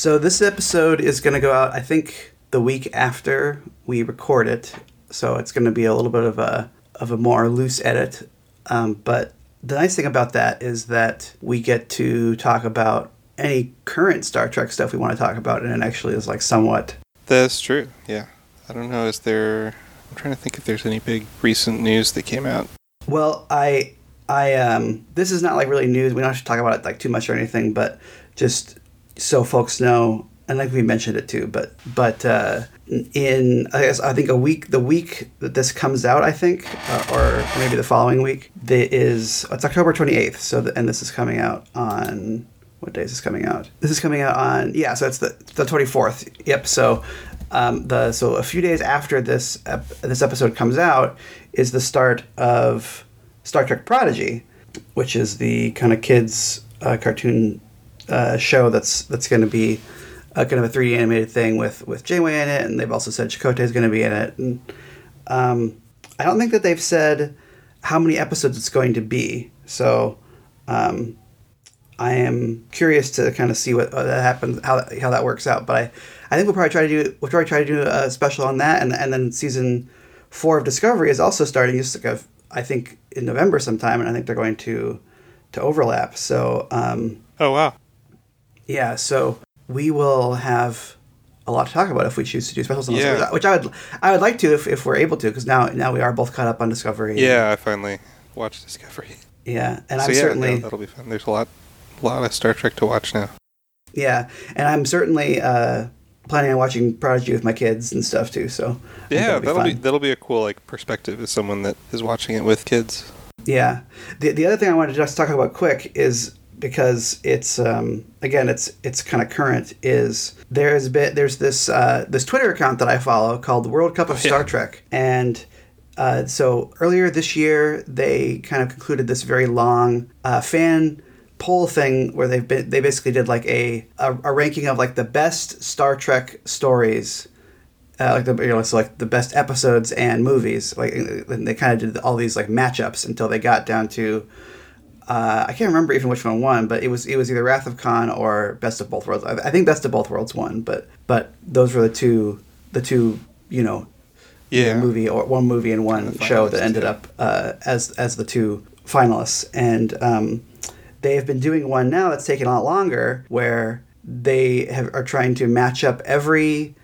So this episode is going to go out, I think, the week after we record it. So it's going to be a little bit of a of a more loose edit. Um, but the nice thing about that is that we get to talk about any current Star Trek stuff we want to talk about, and it actually is like somewhat. That's true. Yeah. I don't know. Is there? I'm trying to think if there's any big recent news that came out. Well, I I um this is not like really news. We don't have to talk about it like too much or anything, but just so folks know, and like we mentioned it too, but but uh, in I guess I think a week the week that this comes out, I think, uh, or maybe the following week, there is it's October twenty eighth. So the, and this is coming out on what day is this coming out? This is coming out on yeah, so it's the the twenty fourth. Yep. So um, the so a few days after this ep- this episode comes out is the start of Star Trek Prodigy, which is the kind of kids uh, cartoon uh, show that's that's going to be a kind of a 3D animated thing with with Janeway in it, and they've also said Chakotay is going to be in it. And um, I don't think that they've said how many episodes it's going to be. So um, I am curious to kind of see what, that happens, how that, how that works out. But I, I think we'll probably try to do we'll probably try to do a special on that, and and then season four of Discovery is also starting just like a, I think in November sometime, and I think they're going to to overlap. So um, Oh wow. Yeah, so we will have a lot to talk about if we choose to do specials Yeah. which I would I would like to if, if we're able to because now now we are both caught up on Discovery. Yeah, I finally watched Discovery. yeah, and so I'm yeah, certainly no, that'll be fun. There's a lot, lot of Star Trek to watch now. yeah, and I'm certainly uh, planning on watching Prodigy with my kids and stuff too. So Yeah, that'll be that'll be that'll be a cool like perspective as someone that is watching it with kids. Yeah. The the other thing I wanted to just talk about quick is because it's um, again it's it's kind of current is there's been there's this uh, this Twitter account that I follow called the World Cup of Oh, yeah. Star Trek and. Uh, so earlier this year, they kind of concluded this very long uh, fan poll thing where they've been they basically did like a, a, a ranking of like the best Star Trek stories uh, like the you know so like the best episodes and movies like and they kind of did all these like matchups until they got down to uh, I can't remember even which one won but it was it was either Wrath of Khan or Best of Both Worlds I, I think Best of Both Worlds won but but those were the two the two you know Yeah. movie or one movie and one show that ended yeah. up uh, as as the two finalists, and um, they have been doing one now that's taken a lot longer, where they have, are trying to match up every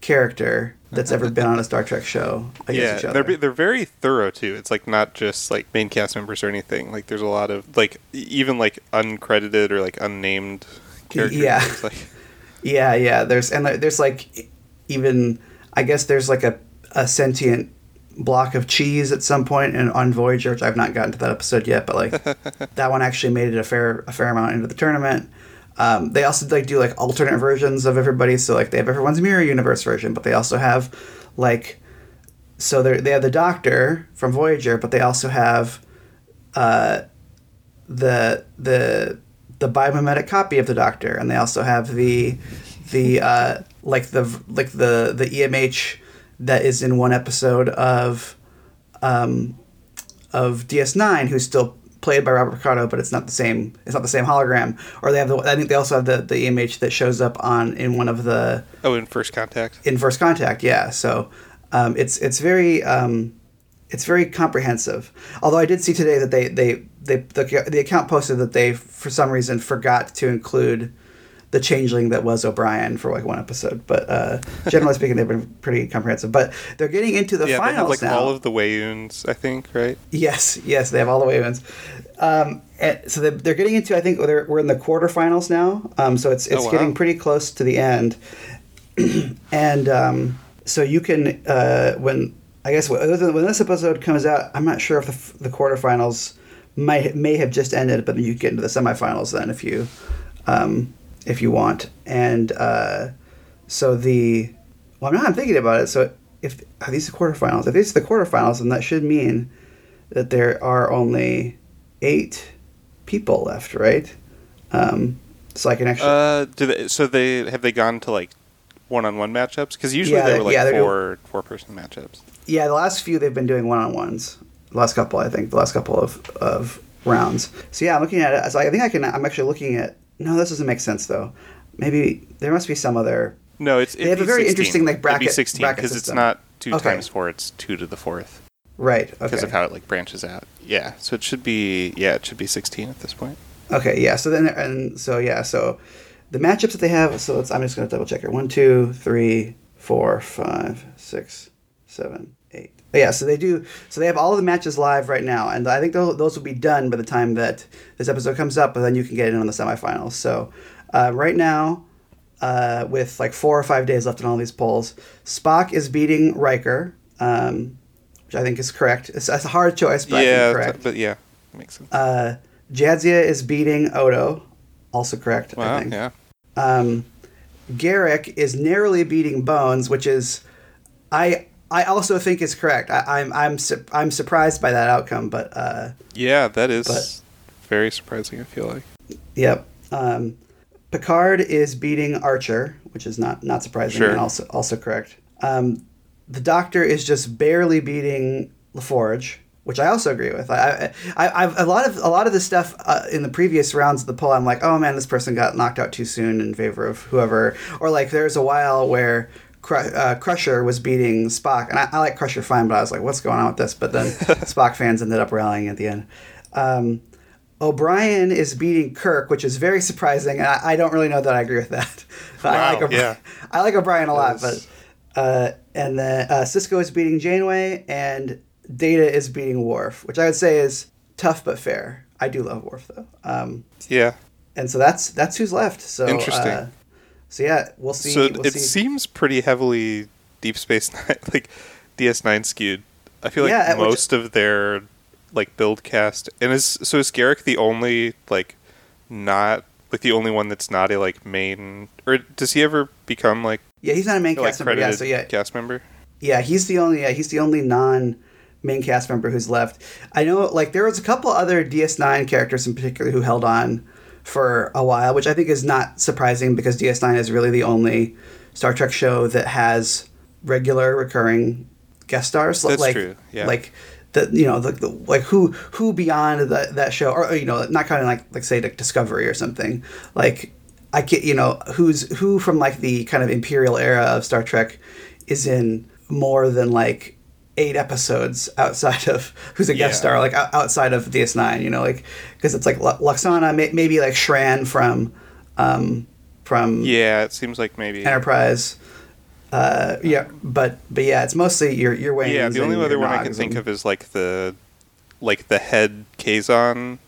character that's ever been on a Star Trek show against Yeah, each other. they're they're very thorough too. It's like not just like main cast members or anything. Like there's a lot of like even like uncredited or like unnamed characters. Yeah. Like Yeah, yeah. There's and there's like even I guess there's like a, a sentient block of cheese at some and on Voyager, which I've not gotten to that episode yet, but like that one actually made it a fair a fair amount into the tournament. Um, they also like do like alternate versions of everybody, so like they have everyone's mirror universe version, but they also have like so they they have the Doctor from Voyager, but they also have uh, the the the biomimetic copy of the Doctor, and they also have the the uh, like the like the the EMH that is in one episode of um, of DS9, who's still played by Robert Picardo, but it's not the same. It's not the same hologram. Or they have the. I think they also have the the EMH that shows up on in one of the oh, in First Contact. in First Contact. Yeah, so um, it's it's very um, it's very comprehensive. Although I did see today that they they they the, the account posted that they for some reason forgot to include the changeling that was O'Brien for like one episode. But uh, generally speaking, they've been pretty comprehensive. But they're getting into the yeah, they have like now. all of the Weyouns, I think, right? Yes, yes, they have all the Weyouns. Um, and so they're, they're getting into. I think we're in the quarterfinals now. Um, so it's it's Oh, wow. getting pretty close to the end. and um, so you can uh, when I guess when when this episode comes out, I'm not sure if the, the quarterfinals might may have just ended, but then you get into the semifinals then if you um, if you want. And uh, so the well, now I'm thinking about it. So if are these the quarterfinals? If these are the quarterfinals, then that should mean that there are only eight people left, right? Um, so I can actually. Uh, do they? So they have they gone to like one-on-one matchups? Because usually Yeah, they were like yeah, doing- four four-person matchups. yeah, the last few they've been doing one on ones. The last couple, I think, the last couple of, of rounds. So yeah, I'm looking at it. So I think I can. I'm actually looking at. No, this doesn't make sense though. maybe there must be some other. No, it's They have a very interesting, like, It'd bracket- be sixteen because it's not two Okay. times four; it's two to the fourth Right. Okay. Because Okay. of how it like branches out. Yeah, so it should be yeah, it should be sixteen at this point. Okay, yeah. So then, and so yeah, so the matchups that they have. So I'm just going to double check here. One, two, three, four, five, six, seven, Oh, yeah. So they do. So they have all of the matches live right now, and I think those, those will be done by the time that this episode comes up. But then you can get in on the semifinals. So uh, right now. Uh, with like four or five days left in all these polls, Spock is beating Riker, um, which I think is correct. It's, it's a hard choice, but I yeah, think correct. but yeah, makes sense. Uh, Jadzia is beating Odo, also correct. wow, I think. yeah, Um, Garak is narrowly beating Bones, which is, I I also think is correct. I, I'm I'm su- I'm surprised by that outcome, but uh, yeah, that is But- very surprising. I feel like. yep. Um, Picard is beating Archer, which is not not surprising Sure. and also also correct. Um, the Doctor is just barely beating LaForge, which I also agree with. I, I, I I've a lot of a lot of the stuff uh, in the previous rounds of the poll. I'm like, oh man, this person got knocked out too soon in favor of whoever. Or like, there's a while where. Cru- uh, Crusher was beating Spock, and I, I like Crusher fine, but I was like, "What's going on with this?" But then Spock fans ended up rallying at the end. Um, O'Brien is beating Kirk, which is very surprising, and I, I don't really know that I agree with that. I like O'Bri- yeah. I like O'Brien a lot, but uh, and then uh, Sisko is beating Janeway, and Data is beating Worf, which I would say is tough but fair. I do love Worf though, um, Yeah. and so that's that's who's left. So Interesting. So yeah, we'll see. so we'll it see. seems pretty heavily Deep Space Nine, like DS9 skewed. I feel like Yeah, which- most of their like build cast and is so is Garak the only like not like the only one that's not a like main or does he ever become like yeah, he's not a main like cast member. credited Yeah, so yeah, cast member? Yeah, he's the only yeah, he's the only non main cast member who's left. I know like there was a couple other DS9 characters in particular who held on for a while, which I think is not surprising because DS9 is really the only Star Trek show that has regular recurring guest stars. That's like, true, yeah. Like the you know the, the like who who beyond the, that show or you know not kind of like like say like Discovery or something like I get you know who's who from like the kind of imperial era of Star Trek is in more than like eight episodes outside of who's a guest Yeah. star like outside of DS9 you know like because it's like Lwaxana may, maybe like Shran from um from Yeah, it seems like maybe Enterprise uh yeah but but yeah it's mostly your your Weyouns Yeah, the only other one I can think and- of is like the like the head Kazon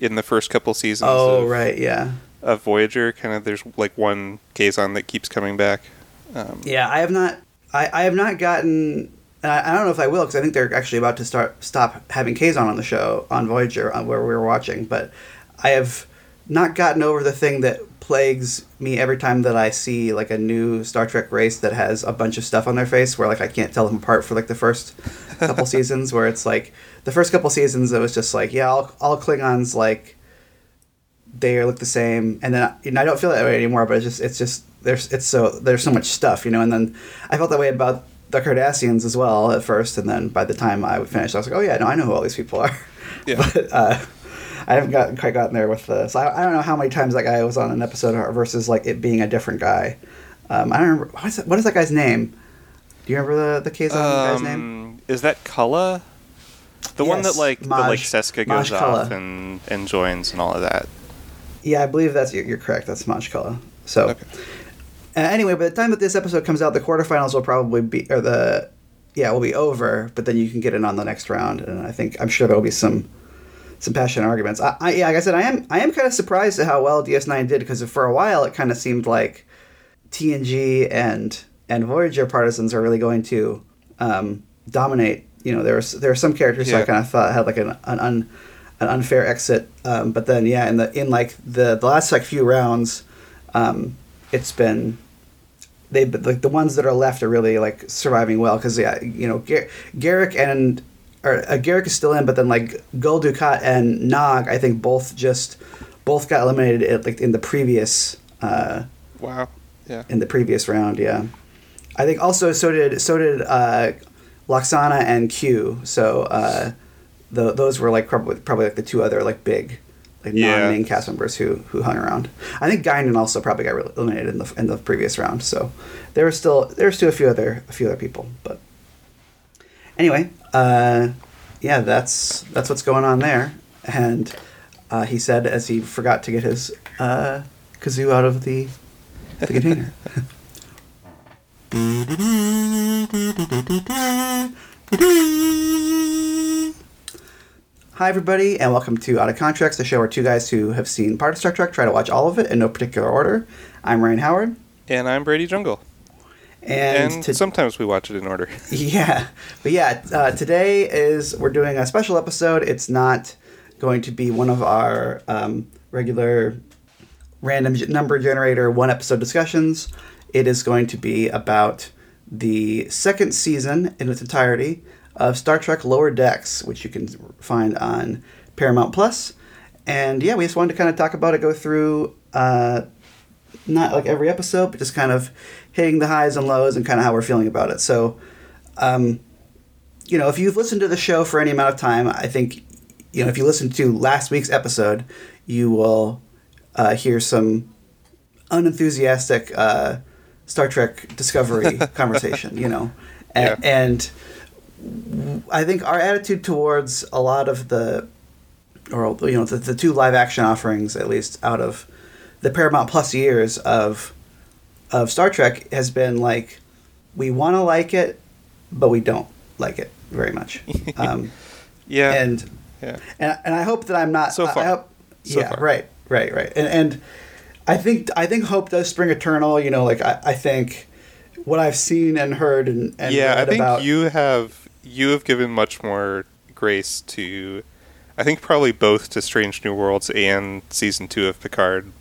in the first couple seasons oh of, right yeah of Voyager. Kind of there's like one Kazon that keeps coming back. Um, Yeah, I have not. I, I have not gotten. And I, I don't know if I will because I think they're actually about to start stop having Kazon on the show on Voyager on where we were watching. But I have not gotten over the thing that plagues me every time that I see like a new Star Trek race that has a bunch of stuff on their face where like I can't tell them apart for like the first couple seasons where it's like the first couple seasons it was just like yeah all, all Klingons like they look the same and then you know, I don't feel that way anymore but it's just it's just there's it's so there's so much stuff you know and then I felt that way about the Cardassians as well at first and then by the time I would finish I was like oh yeah no I know who all these people are Yeah. but uh, I haven't gotten quite gotten there with the so I, I don't know how many times that guy was on an episode versus like it being a different guy um, I don't remember what is, that, what is that guy's name do you remember the the Kazon guy's name um, is that Culluh? The one that Yes, like the like Seska goes off and and joins and all of that. Yeah, I believe that's you're, correct. That's Maje Culluh. So Okay. Uh, anyway, by the time that this episode comes out, the quarterfinals will probably be or the yeah will be over. But then you can get in on the next round, and I think I'm sure there will be some some passionate arguments. I, I yeah, like I said, I am I am kind of surprised at how well DS9 did because for a while it kind of seemed like TNG and and Voyager partisans are really going to um, dominate. You know, there was there were some characters who I kind of thought had like an an, un, an unfair exit, um, but then yeah, in the in like the the last like few rounds, um, it's been they like the ones that are left are really like surviving well because yeah, you know Gar- Garak and or uh, Garak is still in, but then like Gul Dukat and Nog, I think both just both got eliminated at, like in the previous. Uh, Wow. Yeah. in the previous round. Yeah, I think also so did so did uh, Lwaxana and Q. So uh, the, those were like probably probably like the two other like big like Yeah. non-main cast members who who hung around. I think Guinan also probably got eliminated in the in the previous round. So there were still there were still a few other a few other people, but anyway, uh, yeah, that's that's what's going on there. And uh, he said as he forgot to get his uh, kazoo out of the the container. Hi, everybody, and welcome to Out of Contracts, the show where two guys who have seen part of Star Trek try to watch all of it in no particular order. I'm Ryan Howard, And I'm Brady Jungle. and, And, to- sometimes we watch it in order. yeah, but yeah, uh, today is we're doing a special episode. It's not going to be one of our um, regular random number generator one episode discussions. It is going to be about the second season in its entirety of Star Trek Lower Decks, which you can find on Paramount Plus. And yeah, we just wanted to kind of talk about it, go through uh, not like every episode, but just kind of hitting the highs and lows and kind of how we're feeling about it. So, um, you know, if you've listened to the show for any amount of time, I think, you know, if you listened to last week's episode, you will uh, hear some unenthusiastic uh, Star Trek Discovery conversation, you know, and, Yeah. and I think our attitude towards a lot of the, or you know, the, the two live action offerings, at least out of the Paramount Plus years of of Star Trek, has been like, we want to like it, but we don't like it very much. Um, Yeah. and yeah. and and I hope that I'm not So far. I hope, So yeah, far. right, right, right. And and I think I think hope does spring eternal. You know, like I, I think what I've seen and heard and, and yeah, I think about you have you have given much more grace to I think probably both to Strange New Worlds and season two of Picard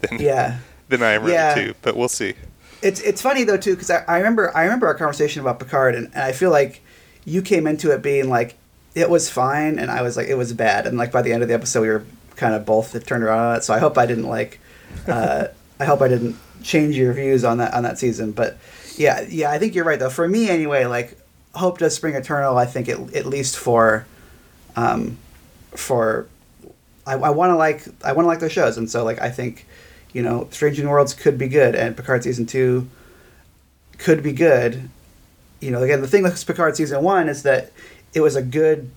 than yeah. than I am ready Yeah. to, but we'll see. It's it's funny though too because I, I remember I remember our conversation about Picard and, and I feel like you came into it being like it was fine and I was like it was bad and like by the end of the episode we were kind of both turned around on it so I hope I didn't like uh, I hope I didn't change your views on that on that season but yeah yeah I think you're right though for me anyway like hope does spring eternal I think at, at least for um, for I, I want to like I want to like those shows, and so like I think, you know, Strange New Worlds could be good, and Picard season two could be good. You know, again, the thing with Picard season one is that it was a good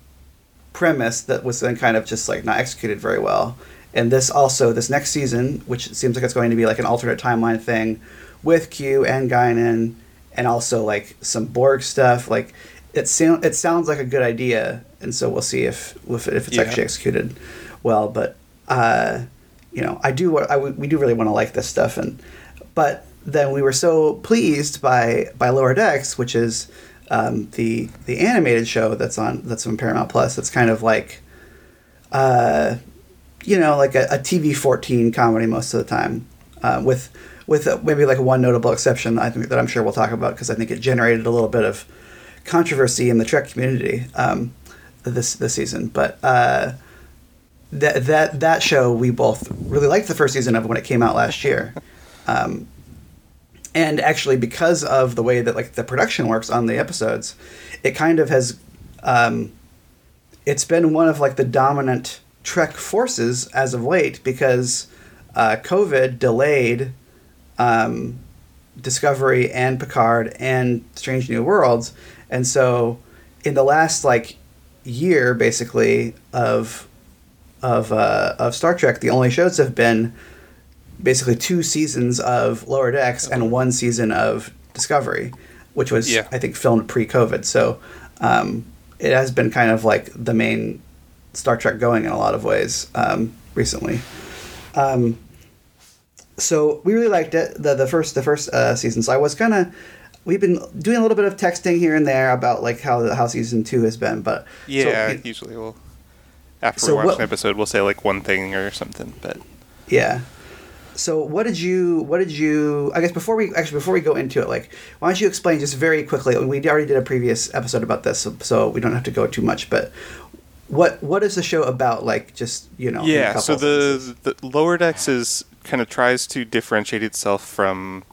premise that was then kind of just like not executed very well. And this also this next season, which seems like it's going to be like an alternate timeline thing, with Q and Guinan, and also like some Borg stuff. Like it sound it sounds like a good idea, and so we'll see if if, if it's Yeah. actually executed well. But uh, you know, I do I, we do really want to like this stuff, and but then we were so pleased by by Lower Decks, which is um, the the animated show that's on that's on Paramount Plus. That's kind of like, uh, you know, like a, a TV fourteen comedy most of the time, uh, with with maybe like one notable exception. I think that I'm sure we'll talk about because I think it generated a little bit of controversy in the Trek community um, this this season, but. Uh, that that that show we both really liked the first season of when it came out last year, um, and actually because of the way that like the production works on the episodes, it kind of has, um, it's been one of like the dominant Trek forces as of late because uh, COVID delayed um, Discovery and Picard and Strange New Worlds, and so in the last like year basically of of uh, of Star Trek, the only shows have been basically two seasons of Lower Decks and one season of Discovery, which was Yeah. I think filmed pre-COVID. So um, it has been kind of like the main Star Trek going in a lot of ways um, recently. Um, so we really liked it the the first the first uh, season. So I was kind of we've been doing a little bit of texting here and there about like how how season two has been, but so, Yeah, usually we'll after So we watch what- an episode we'll say like one thing or something, but Yeah. So what did you what did you I guess before we actually before we go into it like why don't you explain just very quickly we already did a previous episode about this so, so we don't have to go too much but what what is the show about like just you know yeah. So the the Lower Decks is kind of tries to differentiate itself from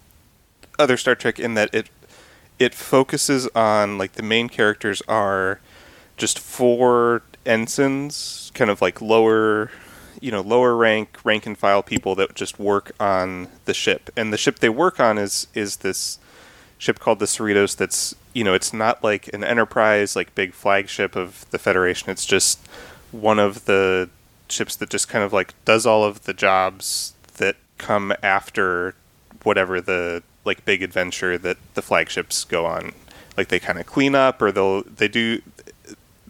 other Star Trek in that it it focuses on like the main characters are just four ensigns, kind of like lower you know lower rank rank and file people that just work on the ship. And the ship they work on is is this ship called the Cerritos that's you know it's not like an enterprise like big flagship of the Federation. It's just one of the ships that just kind of like does all of the jobs that come after whatever the like big adventure that the flagships go on like they kind of clean up or they'll they do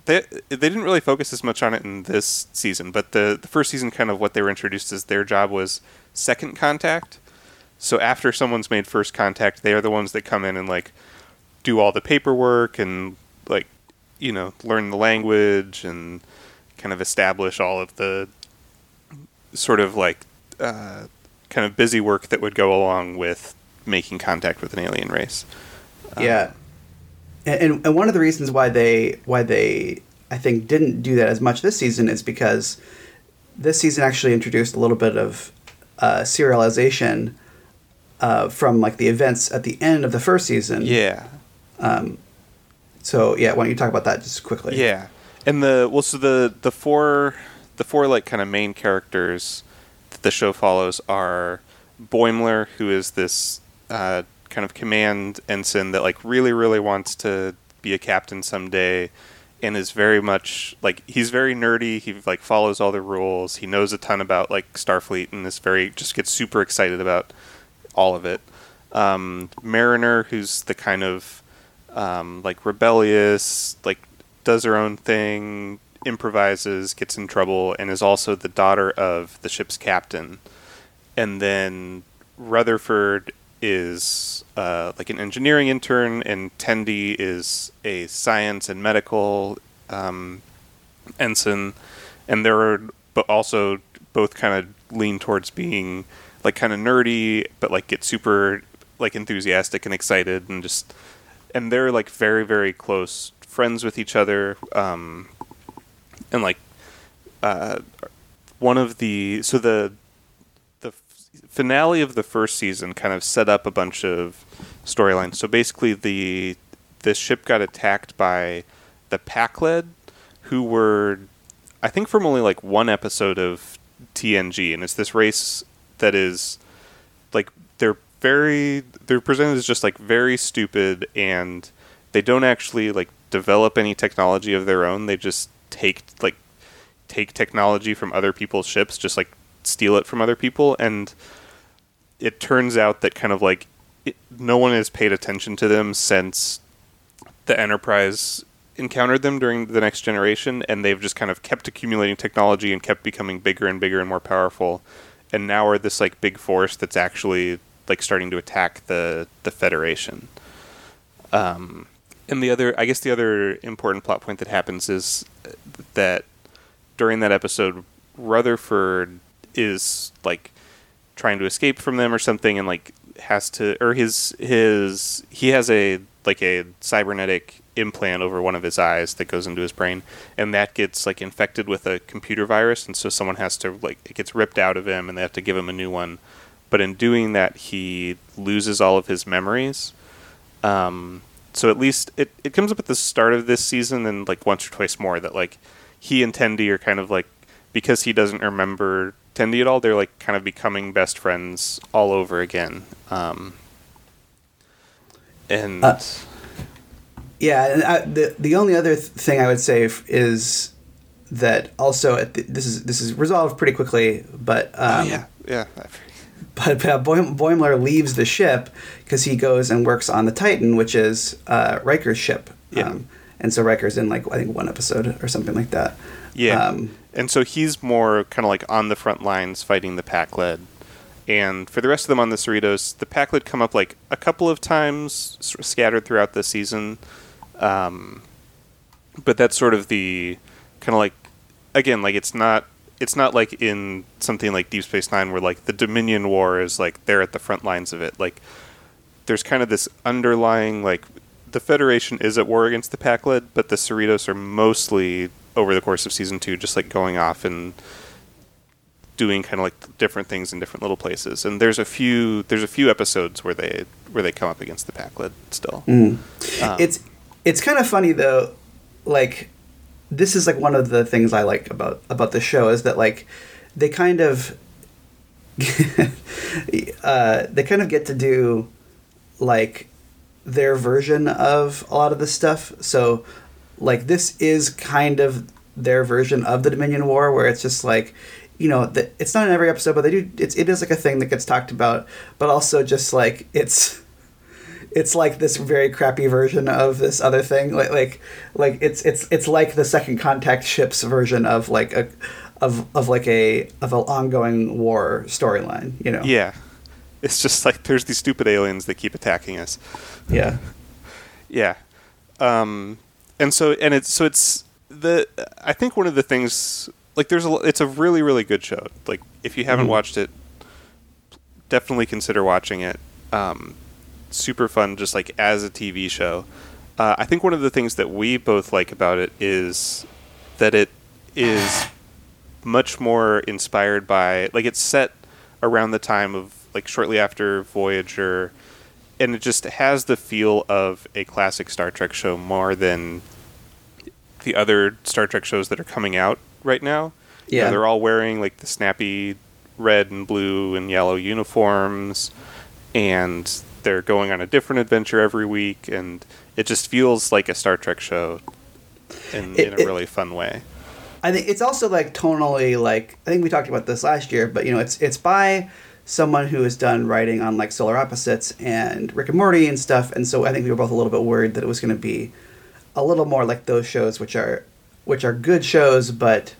they they didn't really focus as much on it in this season, but the the first season kind of what they were introduced as their job was second contact. So after someone's made first contact, they are the ones that come in and like do all the paperwork and like you know learn the language and kind of establish all of the sort of like uh, kind of busy work that would go along with making contact with an alien race. Yeah, and, and one of the reasons why they why they I think didn't do that as much this season is because this season actually introduced a little bit of uh, serialization uh, from like the events at the end of the first season. Yeah. Um, so yeah, why don't you talk about that just quickly? Yeah, and the well, so the the four the four like kind of main characters the show follows are Boimler, who is this uh, kind of command ensign that like really really wants to be a captain someday and is very much like he's very nerdy. He like follows all the rules. He knows a ton about like starfleet and is very just gets super excited about all of it. Um, mariner who's the kind of um, like rebellious like does her own thing improvises gets in trouble and is also the daughter of the ship's captain. And then rutherford is uh, like an engineering intern, and Tendi is a science and medical um, ensign, and they're also both kind of lean towards being like kind of nerdy, but like get super like enthusiastic and excited, and just and they're like very very close friends with each other, um, and like uh, one of the so the the finale of the first season kind of set up a bunch of storylines. So basically, the the ship got attacked by the Pakled, who were, I think, from only like one episode of TNG, and it's this race that is like they're very they're presented as just like very stupid, and they don't actually like develop any technology of their own. They just take like take technology from other people's ships, just like steal it from other people, and it turns out that kind of like it, no one has paid attention to them since the Enterprise encountered them during the next generation, and they've just kind of kept accumulating technology and kept becoming bigger and bigger and more powerful, and now are this like big force that's actually like starting to attack the the Federation. Um, and the other, I guess, the other important plot point that happens is that during that episode, Rutherford is like trying to escape from them or something and like has to or his his he has a like a cybernetic implant over one of his eyes that goes into his brain. And that gets like infected with a computer virus. And so someone has to like it gets ripped out of him and they have to give him a new one. But in doing that he loses all of his memories. Um, so at least it, it comes up at the start of this season and like once or twice more that like he and Tendi are kind of like because he doesn't remember Tendi at all, they're like kind of becoming best friends all over again. Um, and uh, yeah, and I, the the only other th- thing I would say f- is that also the, this is this is resolved pretty quickly, but um, oh, yeah, yeah. But uh, Boimler leaves the ship because he goes and works on the Titan, which is uh, Riker's ship. Yeah. Um, and so Riker's in like I think one episode or something like that. Yeah. Um, and so he's more kind of like on the front lines fighting the Pakled. And for the rest of them on the Cerritos, the Pakled come up like a couple of times scattered throughout the season. Um, but that's sort of the kind of like again like it's not it's not like in something like Deep Space Nine where like the Dominion War is like they're at the front lines of it. Like there's kind of this underlying like the Federation is at war against the Pakled, but the Cerritos are mostly over the course of season two, just like going off and doing kind of like different things in different little places. And there's a few there's a few episodes where they where they come up against the Pakled still. Mm. Um, it's it's kind of funny though, like this is like one of the things I like about about the show is that like they kind of uh, they kind of get to do like their version of a lot of this stuff. So like this is kind of their version of the Dominion War, where it's just like you know the, it's not in every episode, but they do it's it is like a thing that gets talked about, but also just like it's it's like this very crappy version of this other thing like like like it's it's it's like the second contact ship's version of like a of of like a of an ongoing war storyline you know Yeah. It's just like there's these stupid aliens that keep attacking us. yeah Yeah. Um, and so and it's so it's the I think one of the things like there's a it's a really really good show. Like if you haven't Mhm. watched it, definitely consider watching it. Um, super fun, just like as a TV show. Uh, I think one of the things that we both like about it is that it is much more inspired by like it's set around the time of like shortly after Voyager and it just has the feel of a classic Star Trek show more than the other Star Trek shows that are coming out right now. You know, Yeah. they're all wearing like the snappy red and blue and yellow uniforms and they're going on a different adventure every week and it just feels like a Star Trek show in, It- in a it- really fun way. I think it's also like tonally like I think we talked about this last year, but you know it's it's by someone who has done writing on like Solar Opposites and Rick and Morty and stuff, and so I think we were both a little bit worried that it was going to be a little more like those shows, which are which are good shows, but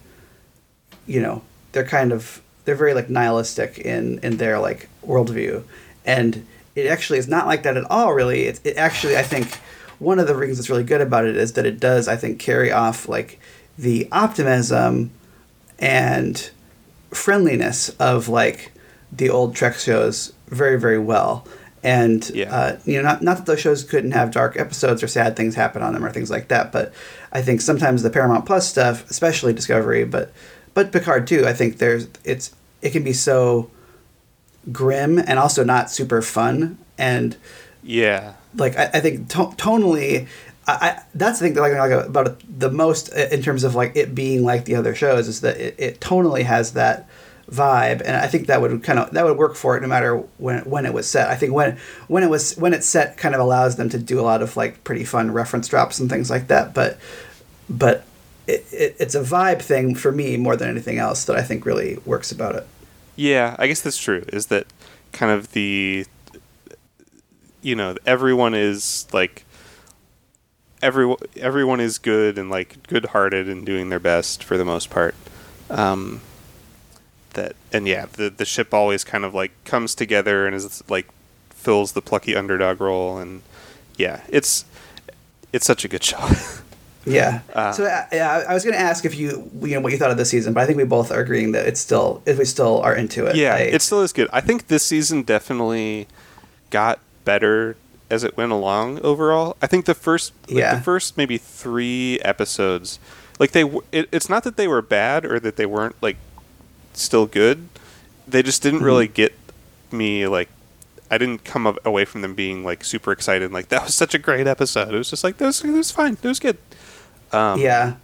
you know they're kind of they're very like nihilistic in in their like worldview, and it actually is not like that at all. Really, it, it actually I think one of the things that's really good about it is that it does I think carry off like the optimism and friendliness of like the old Trek shows very very well. And Yeah. uh, you know, not not that those shows couldn't have dark episodes or sad things happen on them or things like that, but I think sometimes the Paramount Plus stuff, especially Discovery, but but Picard too, I think there's it's it can be so grim and also not super fun and Yeah. like I, I think to- tonally, I, I that's the thing that I like about it the most uh, in terms of like it being like the other shows is that it, it tonally has that vibe, and I think that would kind of that would work for it no matter when when it was set. I think when when it was when it's set kind of allows them to do a lot of like pretty fun reference drops and things like that, but but. It, it, it's a vibe thing for me more than anything else that I think really works about it. Yeah, I guess that's true. Is that kind of the you know everyone is like everyone everyone is good and like good-hearted and doing their best for the most part. Um, that and yeah, the the ship always kind of like comes together and is like fills the plucky underdog role and yeah, it's it's such a good show. Yeah. Uh, so uh, yeah, I I was going to ask if you you know what you thought of this season, but I think we both are agreeing that it's still if we still are into it. Yeah, I- it still is good. I think this season definitely got better as it went along overall. I think the first like Yeah. the first maybe 3 episodes like they it, it's not that they were bad or that they weren't like still good. They just didn't really Mm-hmm. get me like I didn't come away from them being like super excited like that was such a great episode. It was just like that was, it was fine. It was good. Um, yeah.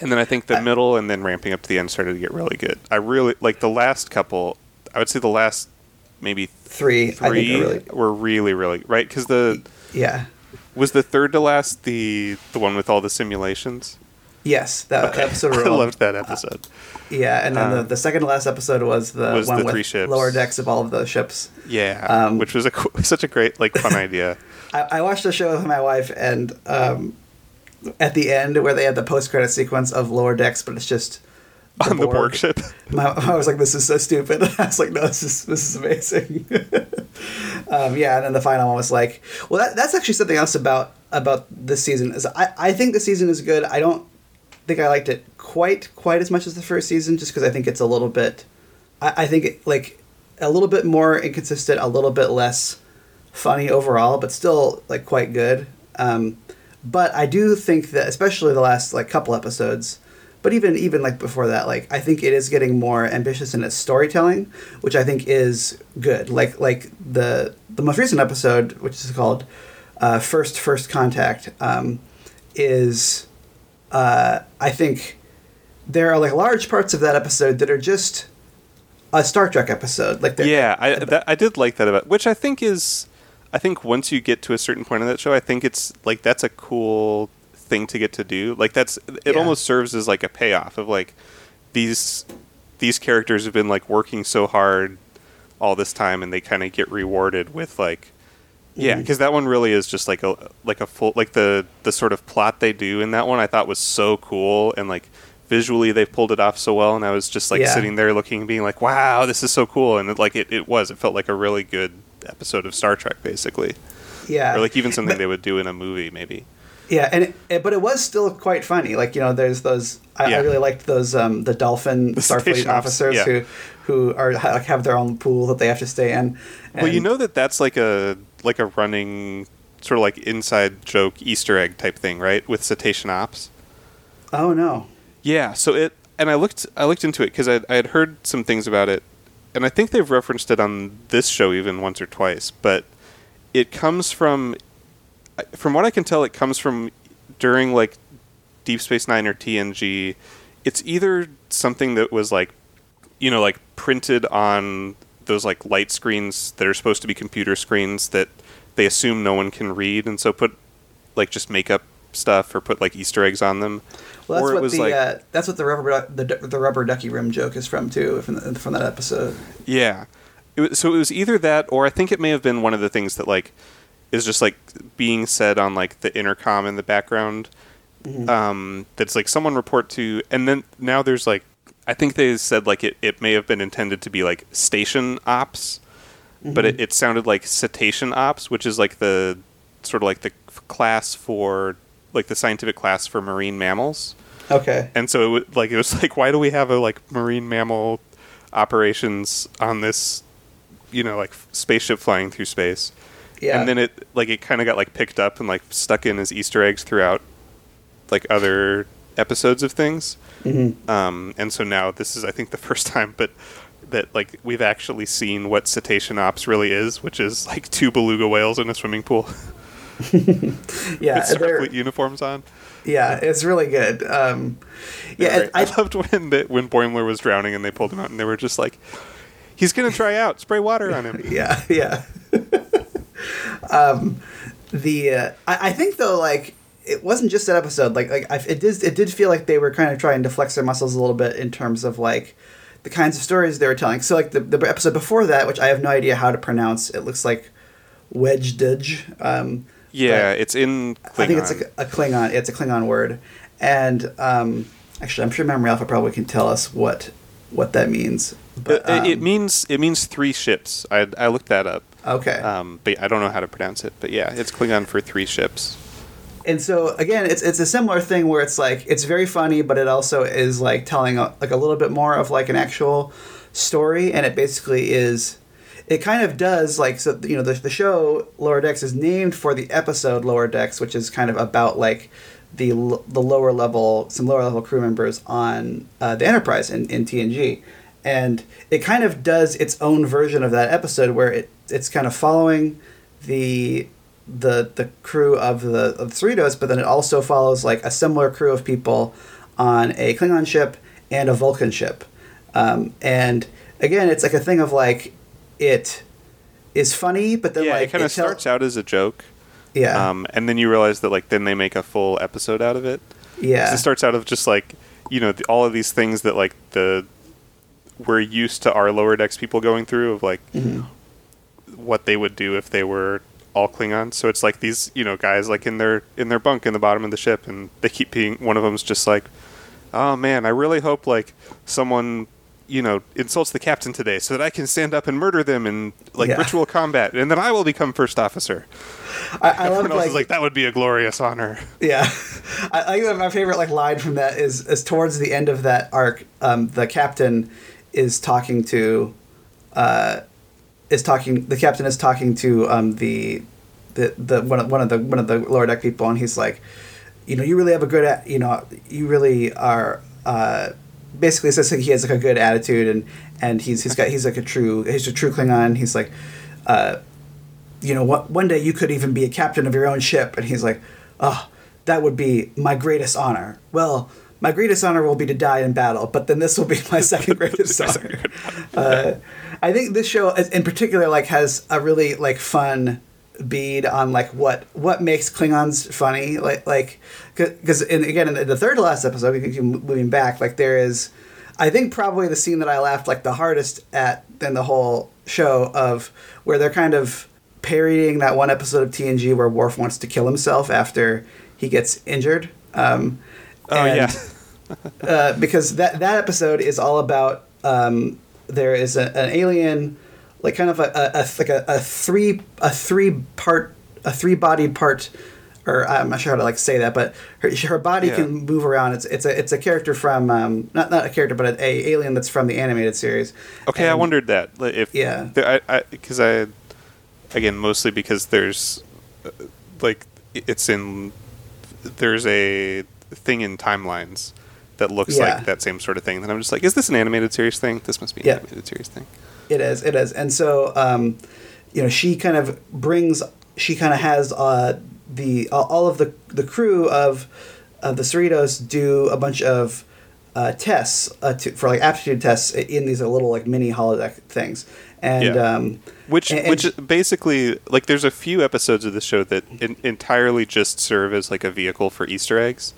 and then I think the I- middle and then ramping up to the end started to get really good. I really like the last couple. I would say the last maybe Three, three really were really really right because the yeah. was the third to last the the one with all the simulations. Yes, that episode. I loved that episode. Yeah, and then Uh, the, the second to last episode was the was one the with three ships. lower decks of all of the ships. Yeah, Um, which was a such a great like fun idea. I, I watched the show with my wife, and um, at the end where they had the post credit sequence of lower decks, but it's just on the Borg ship. My, I was like, "This is so stupid." I was like, "No, this is this is amazing." um, yeah, and then the final one was like, "Well, that, that's actually something else about about this season." Is I I think the season is good. I don't think I liked it quite quite as much as the first season, just because I think it's a little bit. I, I think it, like a little bit more inconsistent, a little bit less funny overall, but still like quite good. Um, but I do think that, especially the last like couple episodes, but even even like before that, like I think it is getting more ambitious in its storytelling, which I think is good. Like like the the most recent episode, which is called uh, First First Contact, um, is uh, I think there are like large parts of that episode that are just a Star Trek episode. Like Yeah, I that, I did like that about which I think is I think once you get to a certain point in that show, I think it's like that's a cool thing to get to do. Like that's it Yeah. almost serves as like a payoff of like these these characters have been like working so hard all this time and they kind of get rewarded with like yeah, mm-hmm. because that one really is just like a like a full like the the sort of plot they do in that one I thought was so cool and like visually they pulled it off so well and I was just like Yeah. sitting there looking and being like wow this is so cool and it, like it, it was it felt like a really good episode of Star Trek basically yeah, or like even something But- they would do in a movie maybe Yeah, and it, it, but it was still quite funny. Like you know, there's those. I, Yeah. I really liked those um, the dolphin The Starfleet officers yeah. who who are like have their own pool that they have to stay in. well you know that that's like a like a running sort of like inside joke Easter egg type thing right with cetacean ops Oh no. Yeah, so it and I looked I looked into it because I I had heard some things about it, and I think they've referenced it on this show even once or twice. But it comes from, from what I can tell, it comes from during like Deep Space Nine or TNG. It's either something that was like, you know, like printed on those like light screens that are supposed to be computer screens that they assume no one can read, and so put like just make up stuff or put like Easter eggs on them. Well, that's or what the like uh, that's what the rubber the, the rubber ducky rim joke is from too from the, from that episode. Yeah. It was, so it was either that, or I think it may have been one of the things that like is just like being said on like the intercom in the background. Um, that's like someone report to, and then now there's like I think they said like it, it may have been intended to be like station ops, but it, it sounded like cetacean ops, which is like the sort of like the class for like the scientific class for marine mammals Okay. and so it was like it was like why do we have a like marine mammal operations on this you know like spaceship flying through space Yeah. and then it like it kind of got like picked up and like stuck in as easter eggs throughout like other episodes of things Mhm. um and so now this is i think the first time but that like we've actually seen what cetacean ops really is which is like two beluga whales in a swimming pool yeah. Starfleet uniforms on yeah. It's really good. Um, yeah. Right. I, I, loved when the, when Boimler was drowning and they pulled him out and they were just like, "He's gonna try out, spray water on him." yeah. Yeah. um, the uh, I, I think though like it wasn't just that episode like like I, it did it did feel like they were kind of trying to flex their muscles a little bit in terms of like the kinds of stories they were telling so like the, the episode before that which i have no idea how to pronounce it looks like wedge dudge um Yeah, it's in Klingon. i think it's like a klingon it's a klingon word and um actually i'm sure memory alpha probably can tell us what what that means but it, it um, means it means three ships. I I looked that up, okay um, but I don't know how to pronounce it. But yeah, it's Klingon for three ships. and so again it's it's a similar thing where it's like it's very funny but it also is like telling a, like a little bit more of like an actual story and it basically is it kind of does like so you know the, the show lower decks is named for the episode lower decks which is kind of about like the the lower level some lower level crew members on uh, the enterprise in, in tng and it kind of does its own version of that episode where it it's kind of following the the the crew of the of Cerritos, but then it also follows like a similar crew of people on a Klingon ship and a Vulcan ship. Um, and again, it's like a thing of like it is funny, but then yeah, like it kind of tell- starts out as a joke, Yeah, um, and then you realize that like then they make a full episode out of it. yeah, It starts out of just like you know the, all of these things that like the we're used to our lower decks people going through of like Mhm. what they would do if they were all Klingons. So it's like these you know guys like in their in their bunk in the bottom of the ship, and they keep being one of them's just like, oh man, I really hope like someone you know insults the captain today so that I can stand up and murder them in like Yeah. ritual combat, and then I will become first officer. I, I love Everyone else like, is like that would be a glorious honor. Yeah, I, I think my favorite like line from that is is towards the end of that arc. Um, the captain is talking to, uh, is talking. The captain is talking to um, the, the the one of one of the one of the lower deck people, and he's like, you know, you really have a good, you know, you really are. Uh, basically, says he has like a good attitude, and and he's he's got he's like a true he's a true Klingon. He's like. Uh, you know, what, one day you could even be a captain of your own ship. And he's like, oh, that would be my greatest honor. Well, my greatest honor will be to die in battle, but then this will be my second greatest honor. Uh, I think this show, in particular, like has a really like fun bead on like what what makes Klingons funny, like like because again in the third to last episode, we keep moving back, like there is, I think probably the scene that I laughed like the hardest at in the whole show of where they're kind of parodying that one episode of TNG where Worf wants to kill himself after he gets injured. Um, oh yeah. uh, because that that episode is all about um, there is a, an alien, like kind of a, a, a like a, a three a three part a three bodied part or I'm not sure how to like say that, but her, her body yeah. can move around. It's it's a it's a character from um, not not a character, but a, a alien that's from the animated series. Okay, and, I wondered that if yeah, I because I, I, again mostly because there's uh, like it's in there's a thing in timelines that looks yeah. like that same sort of thing. And I'm just like, is this an animated series thing? This must be an yeah. animated series thing. It is. It is. And so, um, you know, she kind of brings. She kind of has uh, the all of the the crew of of the Cerritos do a bunch of uh, tests uh, to, for like aptitude tests in these little like mini holodeck things, and yeah. um, which and, and which basically like there's a few episodes of the show that in, entirely just serve as like a vehicle for Easter eggs.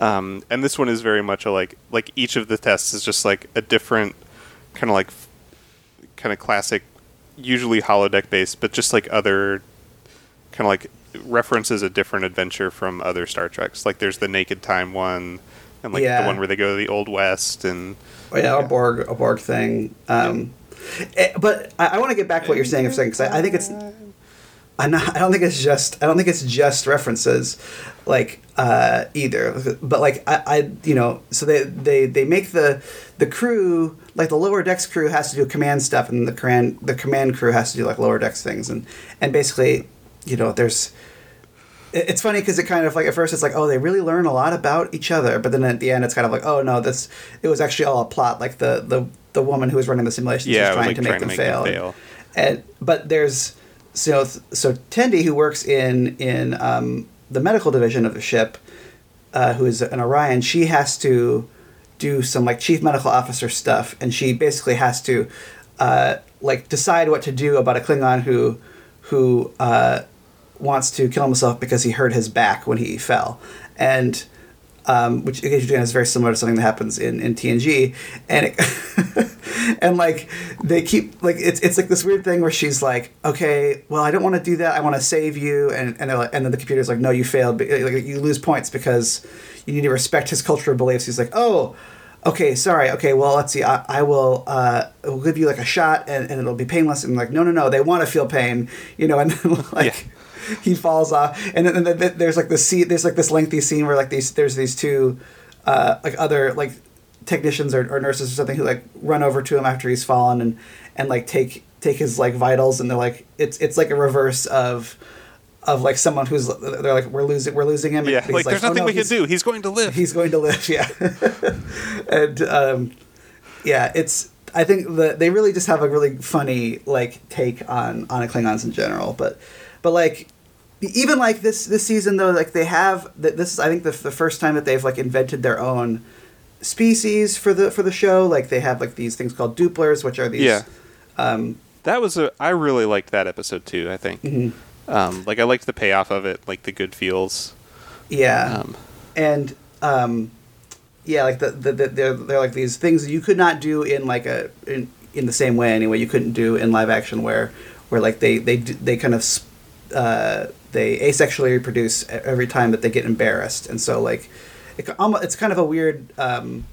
Um, and this one is very much a like like each of the tests is just like a different kind of like kind of classic, usually holodeck based, but just like other kind of like references a different adventure from other Star Treks. Like there's the Naked Time one, and like yeah. the one where they go to the Old West, and oh, yeah, yeah. a Borg a Borg thing. Um, yeah. but I, I want to get back to what you're saying for a second because I, I think it's I'm not, I don't think it's just I don't think it's just references like uh, either but like I, I you know so they, they they make the the crew like the lower decks crew has to do command stuff and the command the command crew has to do like lower decks things and and basically you know there's it's funny because it kind of like at first it's like oh they really learn a lot about each other but then at the end it's kind of like oh no this it was actually all a plot like the the, the woman who was running the simulation yeah, was trying like to make trying them to make fail, them fail. And, and but there's so so Tendi, who works in in um, the medical division of the ship, uh, who is an Orion, she has to do some like chief medical officer stuff, and she basically has to uh, like decide what to do about a Klingon who who uh, wants to kill himself because he hurt his back when he fell, and um, which again is very similar to something that happens in, in TNG, and it, and like they keep like it's it's like this weird thing where she's like, okay, well I don't want to do that, I want to save you, and and like, and then the computer's like, no, you failed, like, you lose points because you need to respect his cultural beliefs. He's like, oh. Okay, sorry. Okay, well, let's see. I, I will. Uh, will give you like a shot, and, and it'll be painless. And like, no, no, no. They want to feel pain, you know. And then, like, yeah he falls off, and then, and then there's like this scene. There's like this lengthy scene where like these there's these two uh, like other like technicians or, or nurses or something who like run over to him after he's fallen and and like take take his like vitals. And they're like it's it's like a reverse of of like someone who's they're like we're losing we're losing him. Yeah like, like, there's nothing oh, no, we can do. He's going to live. He's going to live yeah. And um yeah it's I think that they really just have a really funny like take on on a Klingons in general. But but like even like this this season though like they have this is i think the, the first time that they've like invented their own species for the for the show. Like they have like these things called Dooplers which are these yeah. um, that was a i really liked that episode too i think. Mm-hmm. um, like i liked the payoff of it like the good feels. Yeah. Um, and um, yeah like the, the, the, they're, they're like these things that you could not do in like a in, in the same way anyway you couldn't do in live action where where like they they they kind of uh, they asexually reproduce every time that they get embarrassed, and so like it, it's kind of a weird, um,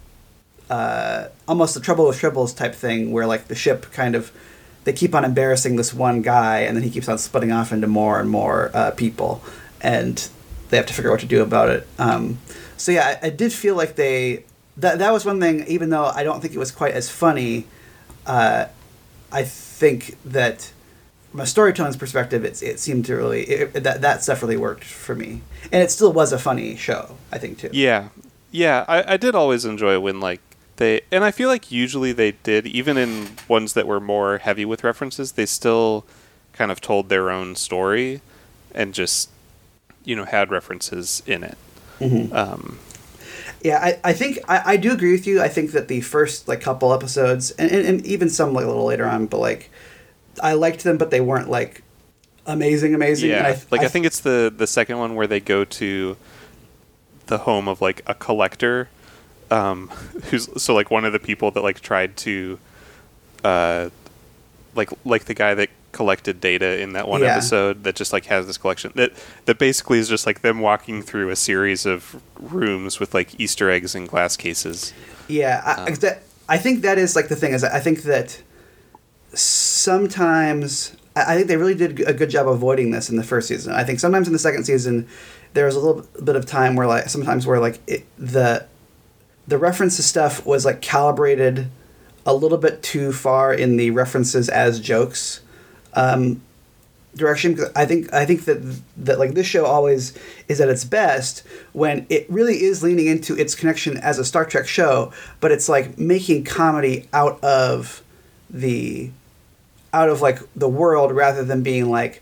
uh, almost the trouble with tribbles type thing, where like the ship kind of they keep on embarrassing this one guy, and then he keeps on splitting off into more and more uh, people, and they have to figure out what to do about it. Um, so yeah, I, I, did feel like they that that was one thing. Even though I don't think it was quite as funny, uh, I think that from a storytelling's perspective, it, it seemed to really it, that that stuff really worked for me, and it still was a funny show. I think too. Yeah, yeah, I, I did always enjoy when like they, and I feel like usually they did, even in ones that were more heavy with references, they still kind of told their own story, and just you know had references in it. Mm-hmm. Um, Yeah, I, I think I, I do agree with you. I think that the first like couple episodes and, and, and even some like a little later on, but like I liked them, but they weren't like amazing, amazing. Yeah, And I, like I, think it's the the second one where they go to the home of like a collector, um, who's so like one of the people that like tried to, uh, like like the guy that collected data in that one Yeah. episode that just like has this collection that that basically is just like them walking through a series of rooms with like Easter eggs in glass cases. Yeah, I, Um, I think that is like the thing is I think that sometimes I, think they really did a good job avoiding this in the first season. I think sometimes in the second season there was a little bit of time where like sometimes where like it, the the reference to stuff was like calibrated a little bit too far in the references as jokes um, direction I think I think that that like this show always is at its best when it really is leaning into its connection as a Star Trek show, but it's like making comedy out of the out of like the world rather than being like,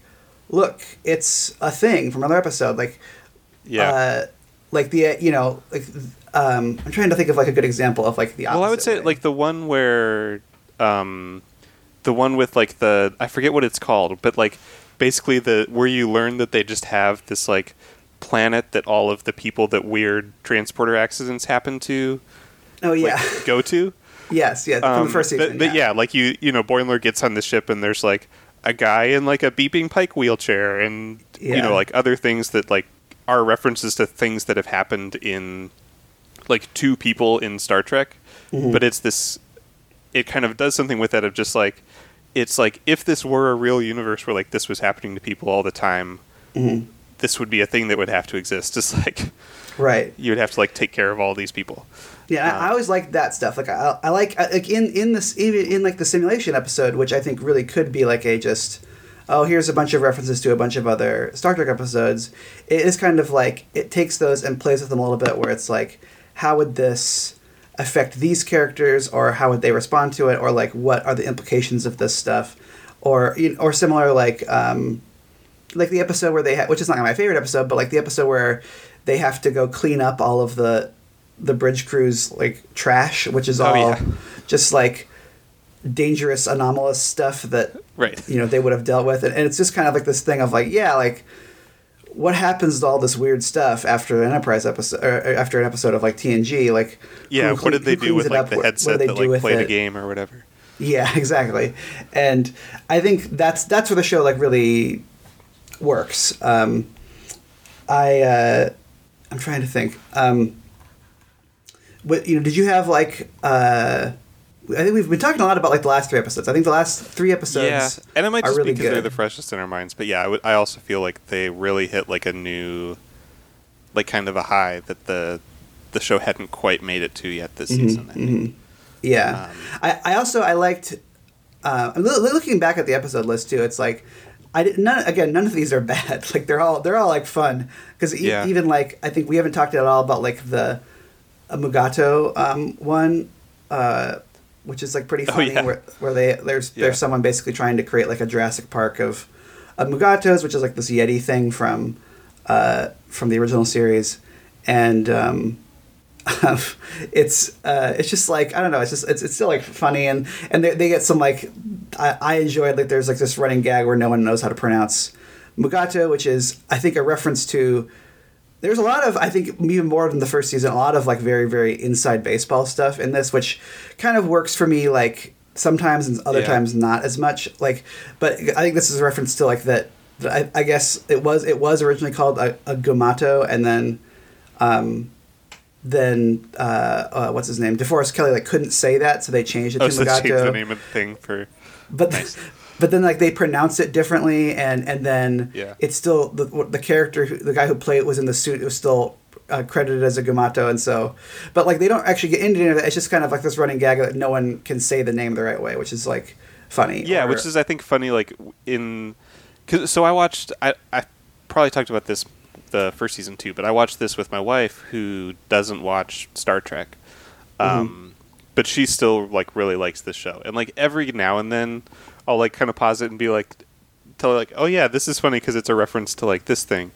look, it's a thing from another episode. Like, Yeah. uh, like the you know like um, I'm trying to think of like a good example of like the well, I would say way. like the one where, um, the one with like the I forget what it's called, but like basically the where you learn that they just have this like planet that all of the people that weird transporter accidents happen to oh like, yeah go to. Yes yeah from Um, the first season but, but yeah. like you you know Boimler gets on the ship and there's like a guy in like a beeping pike wheelchair and you know like other things that like are references to things that have happened in like two people in Star Trek, Mm-hmm. but it's this it kind of does something with that of just like it's like if this were a real universe where like this was happening to people all the time, Mm-hmm. this would be a thing that would have to exist. Just like right you would have to like take care of all these people. Yeah, I, I always like that stuff. Like I, I like I, like in in this even in like the simulation episode, which I think really could be like a just oh here's a bunch of references to a bunch of other Star Trek episodes. It is kind of like it takes those and plays with them a little bit, where it's like how would this affect these characters, or how would they respond to it, or like what are the implications of this stuff, or you know, or similar like. Um, like the episode where they ha- which is not my favorite episode, but like the episode where they have to go clean up all of the the bridge crew's like trash, which is Oh, all yeah. just like dangerous anomalous stuff that Right. you know they would have dealt with, and, and it's just kind of like this thing of like yeah like what happens to all this weird stuff after an Enterprise episode after an episode of like TNG like Yeah, who what did they do with like up? the What- what do headset they that like a it? game or whatever? Yeah, exactly. And I think that's that's where the show like really works. Um, I uh, I'm trying to think. Um, what you know? Did you have like? Uh, I think we've been talking a lot about like the last three episodes. I think the last three episodes. yeah, and it might are just really be because they're the freshest in our minds. But yeah, I, would, I also feel like they really hit like a new, like kind of a high that the the show hadn't quite made it to yet this Mm-hmm, season. I think. Yeah, Um, I, I also I liked. Uh, looking back at the episode list too, it's like I did, none again. None of these are bad. Like they're all they're all like fun because e- Yeah. even like I think we haven't talked at all about like the uh, Mugato um, one, uh, which is like pretty Oh, funny. yeah. Where where they there's Yeah. there's someone basically trying to create like a Jurassic Park of of Mugatos, which is like this Yeti thing from uh, from the original series, and um, it's uh, it's just like I don't know. It's just it's, it's still like funny and and they, they get some like I, I enjoyed like there's like this running gag where no one knows how to pronounce Mugato, which is I think a reference to. There's a lot of I think even more than the first season, a lot of like very very inside baseball stuff in this, which kind of works for me like sometimes and other Yeah. times not as much. Like, but I think this is a reference to like that. I, I guess it was it was originally called a, a gumato, and then um, then uh, uh, what's his name? DeForest Kelley like couldn't say that, so they changed it Oh, to so the name of the thing for. But but then like they pronounce it differently, and and then Yeah. it's still the the character who, the guy who played it was in the suit. It was still. Uh, credited as a Gumato, and so, but like they don't actually get into any of that. It's just kind of like this running gag that no one can say the name the right way, which is like funny. Yeah, Or- which is I think funny. Like in, cause, so I watched. I I probably talked about this the first season too, but I watched this with my wife who doesn't watch Star Trek. Mm-hmm. Um, but she still like really likes this show, and like every now and then, I'll like kind of pause it and be like, tell her like, oh yeah, this is funny because it's a reference to like this thing.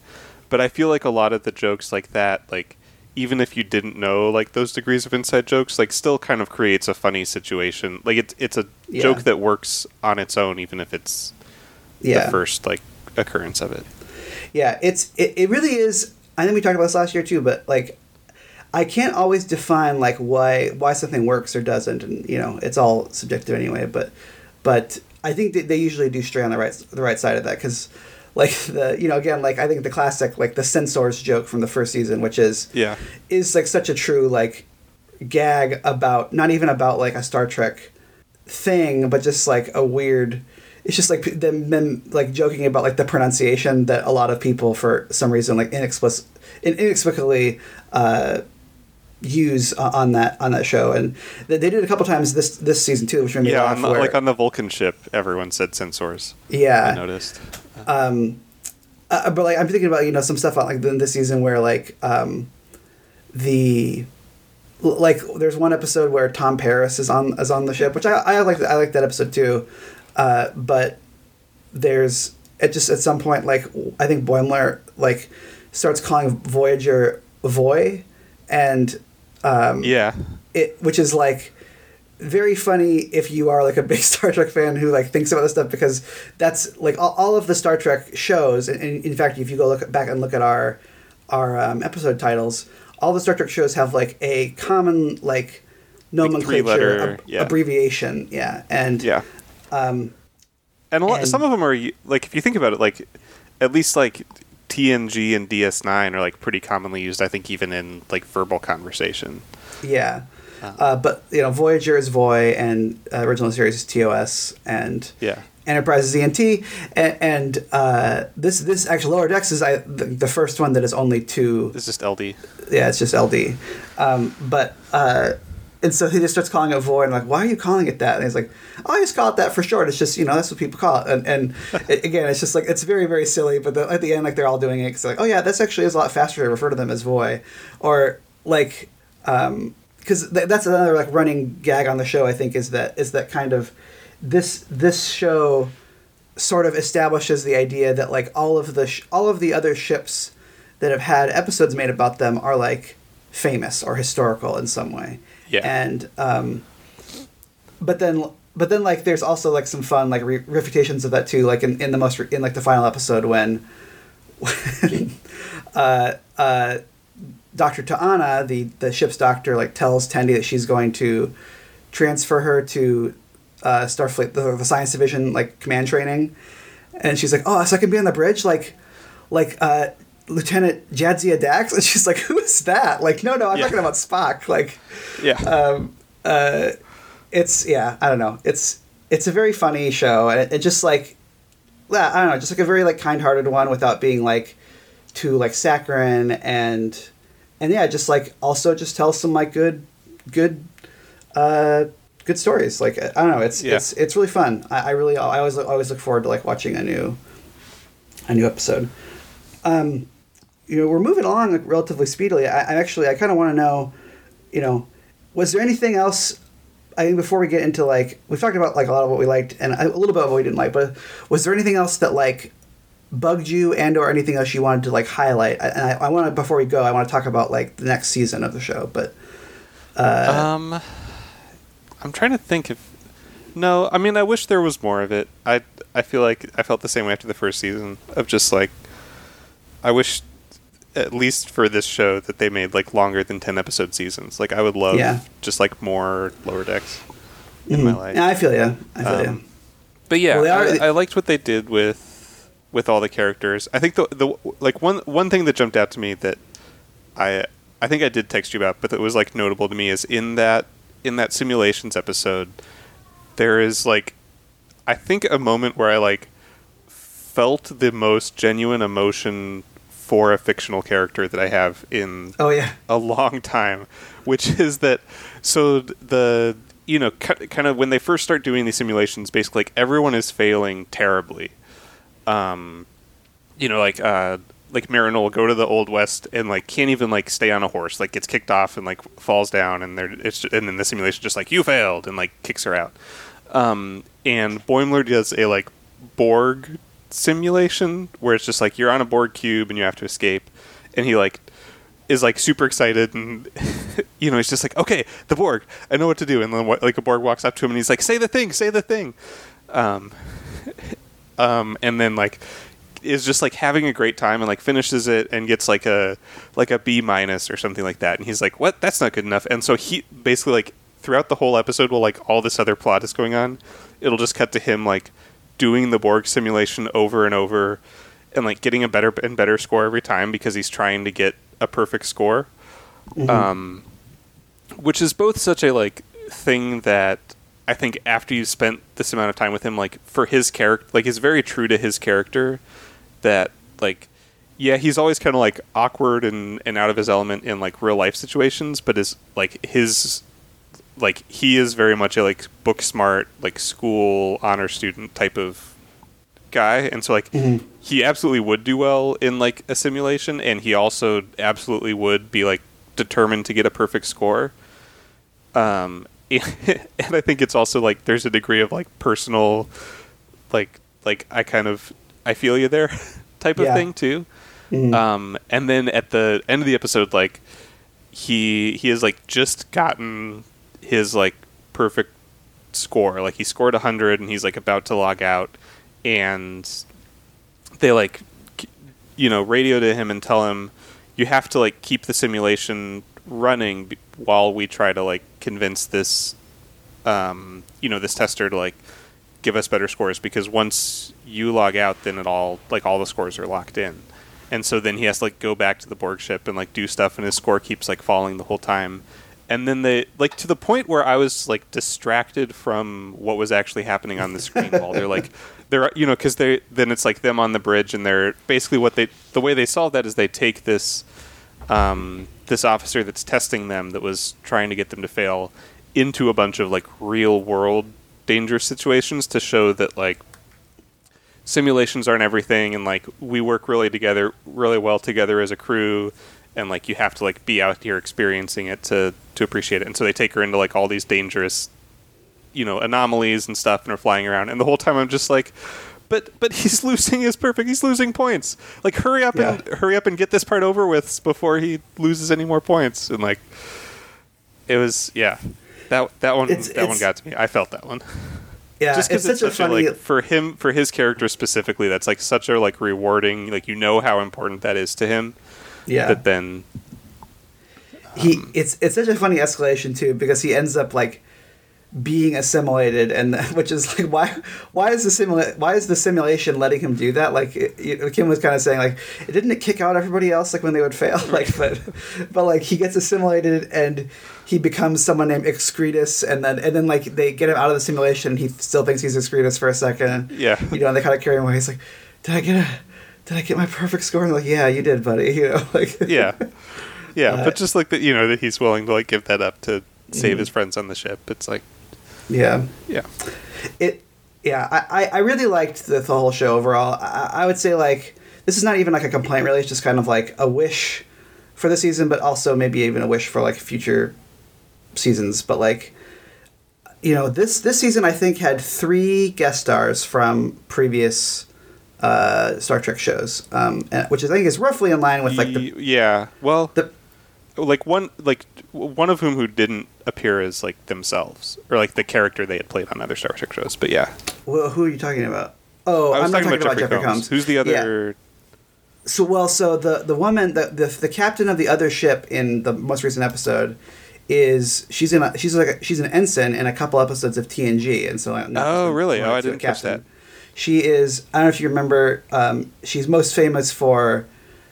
But I feel like a lot of the jokes like that, like even if you didn't know like those degrees of inside jokes, like still kind of creates a funny situation. Like it's it's a Yeah. joke that works on its own, even if it's Yeah. the first like occurrence of it. Yeah, it's it, it really is. I think we talked about this last year too, but like, I can't always define like why why something works or doesn't, and you know, it's all subjective anyway. But but I think that they usually do stray on the right the right side of that because. Like the you know again like I think the classic like the censors joke from the first season which is Yeah. is like such a true like gag about not even about like a Star Trek thing, but just like a weird. It's just like them, them like joking about like the pronunciation that a lot of people for some reason like inexplic- inexplicably uh, use on that on that show, and they, they did it a couple times this this season too, which made me Yeah, laugh. on the, where- like on the Vulcan ship, everyone said sensors. yeah, I noticed. um, uh, but like I'm thinking about you know some stuff on like in this season where like um, the like there's one episode where Tom Paris is on is on the ship, which I I like I like that episode too, uh, but there's it just at some point like I think Boimler like starts calling Voyager Voy, and um, Yeah. it which is like very funny if you are like a big Star Trek fan who like thinks about this stuff because that's like all, all of the Star Trek shows and, and in fact if you go look back and look at our our um, episode titles all the Star Trek shows have like a common like nomenclature three-letter, ab- yeah. abbreviation yeah and Yeah. um, And, a lot, And- some of them are like if you think about it, like at least like TNG and DS9 are like pretty commonly used. I think even in like verbal conversation. yeah uh, but you know Voyager is Voy and uh, original series is TOS and Yeah. Enterprise is ENT, and, and uh, this this actually Lower Decks is I, the, the first one that is only two. It's just LD. Yeah, it's just LD. Um, but uh, and so he just starts calling it Void. and like, why are you calling it that? And he's like, oh, I just call it that for short. It's just you know that's what people call it. And and it, again, it's just like it's very very silly. But the, at the end, like they're all doing it because like, oh yeah, that's actually is a lot faster to refer to them as Voy, or like. Um, because th- that's another like running gag on the show. I think is that is that kind of this this show sort of establishes the idea that like all of the sh- all of the other ships that have had episodes made about them are like famous or historical in some way. Yeah. And um, but then but then like there's also like some fun like re- refutations of that too. Like in, in the most re- in like the final episode when when uh, uh, Dr. T'Ana, the, the ship's doctor, like tells Tendi that she's going to transfer her to uh, Starfleet, the, the science division, like command training, and she's like, "Oh, so I can be on the bridge, like, like uh, Lieutenant Jadzia Dax," and she's like, "Who is that?" Like, no, no, I'm Yeah. talking about Spock. Like, Yeah. um, uh, it's yeah, I don't know. It's it's a very funny show, and it, it just like, yeah, I don't know, just like a very like kind-hearted one without being like too like saccharine and and yeah, just like also just tell some like good good uh good stories. Like I don't know, it's Yeah. it's it's really fun. I, I really I always look, always look forward to like watching a new a new episode. Um, you know, we're moving along relatively speedily. I, I actually I kind of want to know, you know, was there anything else? I think before we get into like we've talked about like a lot of what we liked and a little bit of what we didn't like, but was there anything else that like bugged you and or anything else you wanted to like highlight? And I, I want to before we go, I want to talk about like the next season of the show. But um, I'm trying to think if. No, I mean I wish there was more of it. I I feel like I felt the same way after the first season of just like I wish at least for this show that they made like longer than 10 episode seasons. Like I would love Yeah. just like more lower decks in my life. yeah, I feel you. I feel Um, you. But yeah, Well, are- I, I liked what they did with with all the characters. I think the the like one one thing that jumped out to me that I I think I did text you about, but that was like notable to me is in that in that simulations episode, there is like I think a moment where I like felt the most genuine emotion for a fictional character that I have in Oh yeah. a long time, which is that so the you know kind of when they first start doing these simulations, basically like everyone is failing terribly. Um, you know, like uh, like Mariner will go to the Old West and like can't even like stay on a horse, like gets kicked off and like falls down, and they're it's and then the simulation just like you failed and like kicks her out. Um, and Boimler does a like Borg simulation where it's just like you're on a Borg cube and you have to escape, and he like is like super excited and you know he's just like okay the Borg. I know what to do. And then like a Borg walks up to him and he's like say the thing say the thing. Um, um, and then like is just like having a great time and like finishes it and gets like a like a B minus or something like that. And he's like what? That's not good enough. And so he basically like throughout the whole episode while like all this other plot is going on it'll just cut to him like doing the Borg simulation over and over and like getting a better and better score every time because he's trying to get a perfect score Mm-hmm. um, which is both such a like thing that I think after you've spent this amount of time with him, like for his character, like is very true to his character. That like, yeah, he's always kind of like awkward and and out of his element in like real life situations, but is like his like he is very much a like book smart, like school honor student type of guy, and so like he absolutely would do well in like a simulation, and he also absolutely would be like determined to get a perfect score. Um, and I think it's also like there's a degree of like personal, like like I kind of I feel you there type of thing too. Mhm. Um, and then at the end of the episode, like he he has like just gotten his like perfect score. Like he scored hundred, and he's like about to log out, and they like you know radio to him and tell him you have to like keep the simulation running b- while we try to like convince this um, you know this tester to like give us better scores. Because once you log out then it all like all the scores are locked in. And so then he has to like go back to the borg ship and like do stuff and his score keeps like falling the whole time and then they like to the point where i was like distracted from what was actually happening on the screen while they're like they're you know because they then it's like them on the bridge and they're basically what they the way they solve that is they take this um, this officer that's testing them that was trying to get them to fail into a bunch of like real world dangerous situations to show that like simulations aren't everything and like we work really together really well together as a crew and like you have to like be out here experiencing it to to appreciate it. And so they take her into like all these dangerous you know anomalies and stuff and are flying around. And the whole time i'm just like but but he's losing his perfect he's losing points. Like hurry up and hurry up and get this part over with before he loses any more points. And like it was yeah. That that one It's- that one got to me. I felt that one. Yeah, just it's because it's, a such a, funny. like for him for his character specifically that's like such a like rewarding like you know how important that is to him yeah, But then he um, it's it's such a funny escalation too because he ends up like being assimilated and which is like why why is the simula- why is the simulation letting him do that? Like it, it- Kim was kind of saying like didn't it kick out everybody else like when they would fail like but but like he gets assimilated and he becomes someone named Excretus and then and then like they get him out of the simulation and he still thinks he's Excretus for a second. Yeah. you know and they kind of carry him away. He's like did I get a did I get my perfect score? And like yeah you did buddy you know like yeah. Yeah Uh, but just like that you know that he's willing to like give that up to save Mm-hmm. his friends on the ship it's like yeah. Yeah. It yeah I, I- I really liked the, the whole show overall. I, I would say like this is not even like a complaint really. It's just kind of like a wish for the season but also maybe even a wish for like future seasons. But like you know this this season i think had three guest stars from previous uh, star trek shows um, and- which i think is roughly in line with like the, yeah well the like one like one of whom who didn't appear as like themselves or like the character they had played on other Star Trek shows but yeah well, who are you talking about oh I was i'm not talking, talking about, Jeffrey, Combs. who's the Yeah. other So well, so the the woman, the, the the captain of the other ship in the most recent episode is she's in a, she's like a, she's an ensign in a couple episodes of TNG, and so like, not Oh, really? Oh, I didn't catch that. She is. I don't know if you remember. Um, she's most famous for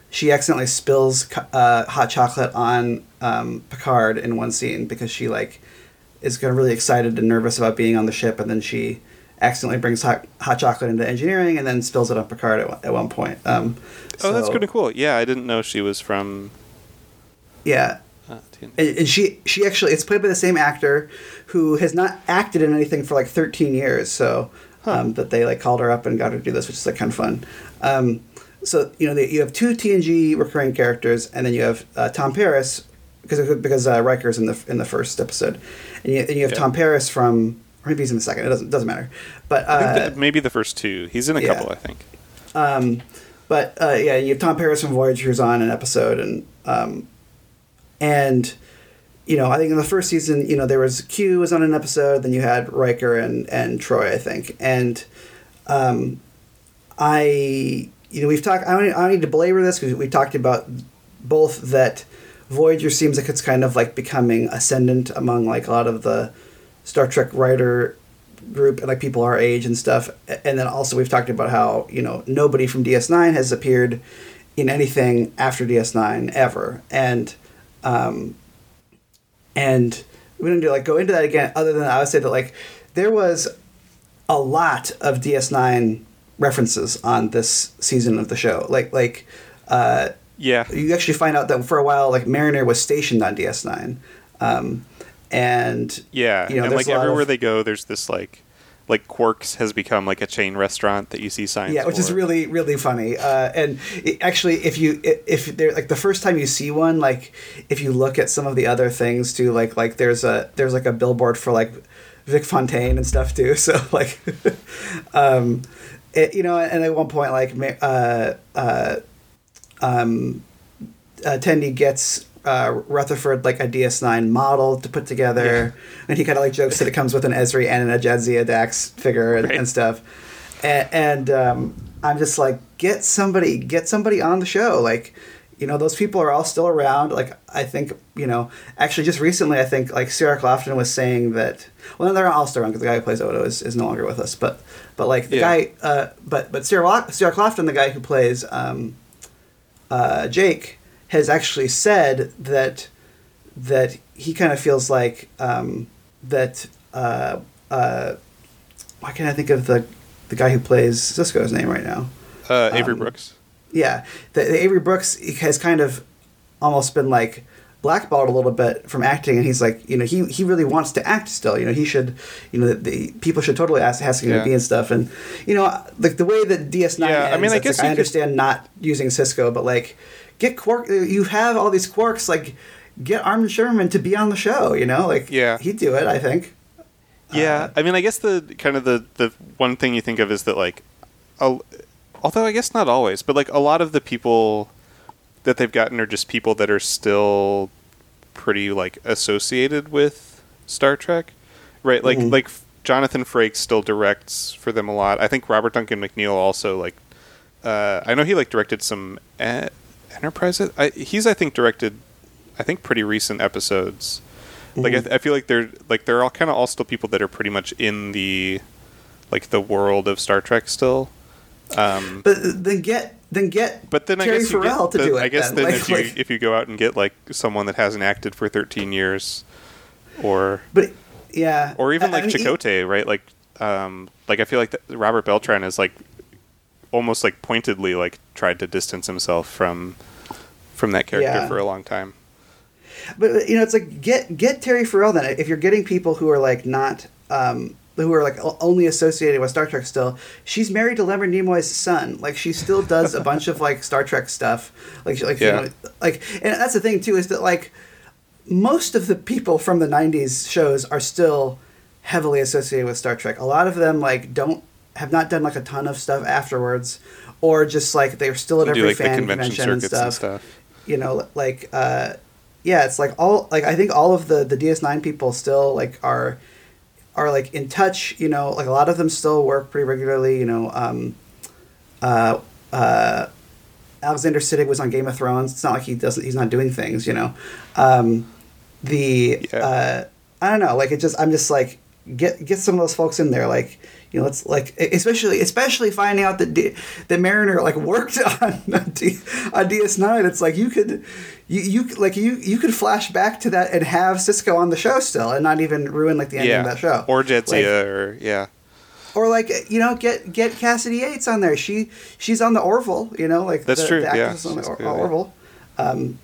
she accidentally spills uh, hot chocolate on um, Picard in one scene because she like is kind of really excited and nervous about being on the ship, and then she accidentally brings hot, hot chocolate into engineering and then spills it on Picard at, one- at one point. Um, oh that's so- kind of cool yeah I didn't know she was from Yeah, uh, and, and she she actually it's played by the same actor who has not acted in anything for like 13 years. So um, that they like called her up and got her to do this, which is like kind of fun. Um, so you know they, you have two TNG recurring characters, and then you have uh, Tom Paris because because uh, Riker's in the in the first episode, and you, and you have Yeah. Tom Paris from or maybe he's in the second. It doesn't doesn't matter. But uh, maybe the first two he's in a yeah. couple I think um, but uh, yeah, you have Tom Paris from Voyager who's on an episode, and um, and you know, I think in the first season, you know, there was Q was on an episode, then you had Riker and and Troi, I think, and um, I you know we've talked. I don't, I don't need to belabor this because we talked about both that Voyager seems like it's kind of like becoming ascendant among like a lot of the Star Trek writer group and like people our age and stuff, and then also we've talked about how you know nobody from DS Nine has appeared in anything after DS Nine ever, and um, and we don't do like go into that again. Other than I would say that like there was a lot of DS9 references on this season of the show. Like like uh, yeah, you actually find out that for a while like Mariner was stationed on DS9, um, and yeah, you know, and like everywhere of- they go, there's this like like Quarks has become like a chain restaurant that you see signs. yeah, which is really really funny. Uh, and it, actually, if you if they're like the first time you see one, like if you look at some of the other things too, like like there's a there's like a billboard for like Vic Fontaine and stuff too. So like, um, it, you know, and at one point like uh, uh, um, uh, Tendi gets uh, Rutherford like a DS9 model to put together, and he kind of like jokes that it comes with an Ezri and a Jadzia Dax figure and, Right. and stuff. And, and um, I'm just like, get somebody, get somebody on the show. Like, you know, those people are all still around. Like, I think, you know, actually, just recently, I think like Cirroc Lofton was saying that. Well, they're all still around because the guy who plays Odo is, is no longer with us. But, but like the Yeah. guy, uh, but but Sarah Cirroc Lofton, the guy who plays um, uh, Jake, has actually said that that he kind of feels like um, that. Uh, uh, why can't I think of the the guy who plays Sisko's name right now? uh, Avery um, Brooks. Yeah, the, the Avery Brooks has kind of almost been like blackballed a little bit from acting, and he's like, you know, he he really wants to act still. You know, he should, you know, the, the people should totally ask ask him Yeah. to be and stuff. And you know, like the way that DS Nine Yeah, I mean, I guess like, I you could- understand not using Cisco, but like, get Quark. You have all these Quarks, like. Get Armin Shimerman to be on the show, you know, like Yeah. he'd do it. I think. Yeah, I mean, I guess the kind of the the one thing you think of is that like, a, although I guess not always, but like a lot of the people that they've gotten are just people that are still pretty like associated with Star Trek, right? Like Mhm. like Jonathan Frakes still directs for them a lot. I think Robert Duncan McNeill also like. Uh, I know he like directed some e- Enterprise. I, he's I think directed, I think pretty recent episodes. Like I, th- I feel like they're like they're all kind of all still people that are pretty much in the, like the world of Star Trek still. Um, But then get then get but then I Terry guess you Farrell to the- do it. I guess then. then, Like- if you like- if you go out and get like someone that hasn't acted for 13 years, or but yeah, or even I- I like mean, Chakotay, right? Like, um, like I feel like Robert Beltran is like almost like pointedly like tried to distance himself from from that character Yeah. for a long time. But you know, it's like get get Terry Farrell then. If you're getting people who are like not um, who are like only associated with Star Trek still, she's married to Leonard Nimoy's son. Like she still does a bunch of like Star Trek stuff. Like she- like Yeah. you know, like and that's the thing too is that like most of the people from the '90s shows are still heavily associated with Star Trek. A lot of them like don't have not done like a ton of stuff afterwards, or just like they're still at do every like fan convention convention and circuits and stuff stuff. you know like uh yeah it's like all like i think all of the the ds9 people still like are are like in touch you know like a lot of them still work pretty regularly you know um uh uh alexander siddig was on game of thrones it's not like he doesn't he's not doing things you know um the Yeah. uh i don't know like it just i'm just like get get some of those folks in there like you know let's like especially especially finding out that D, that mariner like worked on D, on ds9 it's like you could you, you like you you could flash back to that and have Sisko on the show still and not even ruin like the ending Yeah, of that show or Like, or yeah, or like you know get get Kasidy Yates on there. She she's on the Orville. You know like That's the, true, The yeah, on the Or- good, yeah. Orville. Um,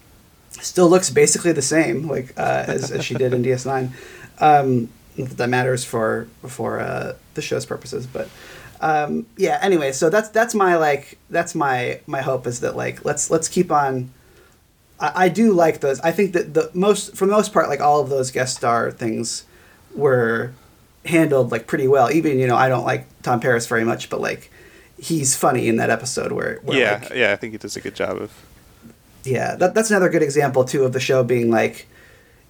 still looks basically the same like uh, as, as she did in DS9. Um, that that matters for for uh, the show's purposes, but. Um, yeah. Anyway, so that's that's my like that's my my hope is that like let's let's keep on. I, I do like those. I think that the most for the most part, like all of those guest star things were handled like pretty well. Even you know I don't like Tom Paris very much, but like he's funny in that episode where, where yeah, like, yeah. I think he does a good job of. Yeah, that, that's another good example too of the show being like,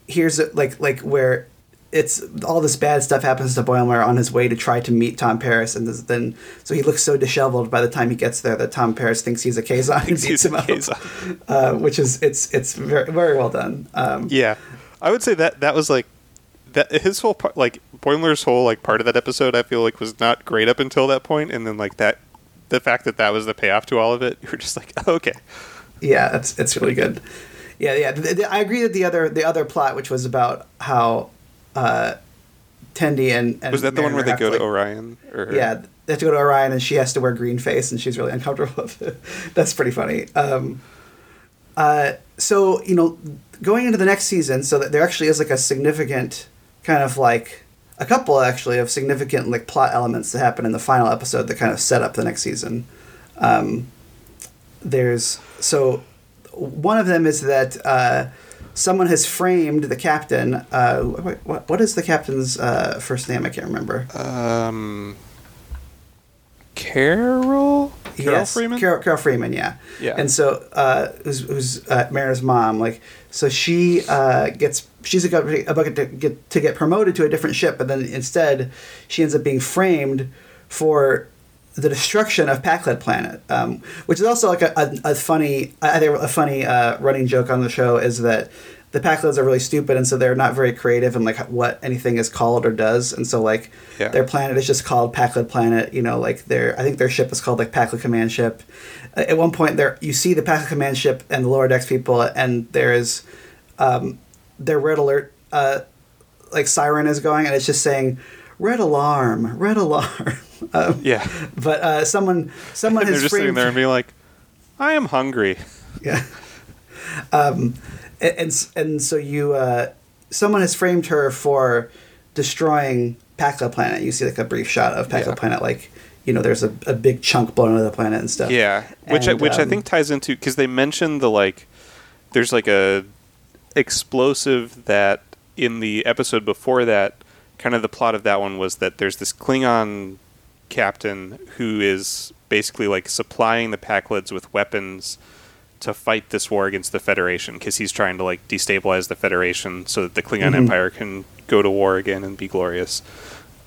here's a, like like where it's all this bad stuff happens to Boimler on his way to try to meet Tom Paris, and this, then so he looks so disheveled by the time he gets there that Tom Paris thinks he's a Kazon and beats he's him a up, uh, which is it's it's very very well done. Um, Yeah, I would say that that was like that his whole part, like Boimler's whole like part of that episode. I feel like was not great up until that point, and then like that, the fact that that was the payoff to all of it, you were just like, oh, okay, yeah, it's it's really good. Yeah, yeah. I agree that the other the other plot, which was about how uh, Tendi and, and was that the one where they go to, to like, Orion? Or Yeah, they have to go to Orion, and she has to wear green face, and she's really uncomfortable with it. That's pretty funny. Um, uh, so you know, going into the next season, so that there actually is like a significant kind of like a couple actually of significant like plot elements that happen in the final episode that kind of set up the next season. Um, there's so one of them is that uh, someone has framed the captain. Uh, what, what is the captain's uh, first name? I can't remember. um, Carol, Carol yes, Freeman. Carol, Carol Freeman, yeah. Yeah. And so, uh, who's, who's uh, Mariner's mom? Like, so she uh, gets she's about to get to get promoted to a different ship, but then instead, she ends up being framed for the destruction of Pakled Planet, um, which is also like a, a, a funny, I think a funny uh, running joke on the show is that the Pakleds are really stupid, and so they're not very creative in like what anything is called or does, and so like Yeah. their planet is just called Pakled Planet. You know, like their I think their ship is called like Pakled Command Ship. Uh, At one point, there you see the Pakled Command Ship and the lower decks people, and there is um, their red alert uh, like siren is going, and it's just saying red alarm, red alarm. um, Yeah, but uh, someone someone they're has just sitting there and being like, I am hungry. yeah. Um, and, and and so you uh, someone has framed her for destroying Pakled Planet. You see like a brief shot of Pakled Yeah. Planet, like you know, there's a, a big chunk blown out of the planet and stuff. Yeah, which I, And, which I um, think ties into because they mentioned the like, there's like a explosive that in the episode before that, kind of the plot of that one was that there's this Klingon captain who is basically like supplying the Pakleds with weapons to fight this war against the Federation because he's trying to like destabilize the Federation so that the Klingon Mhm. Empire can go to war again and be glorious.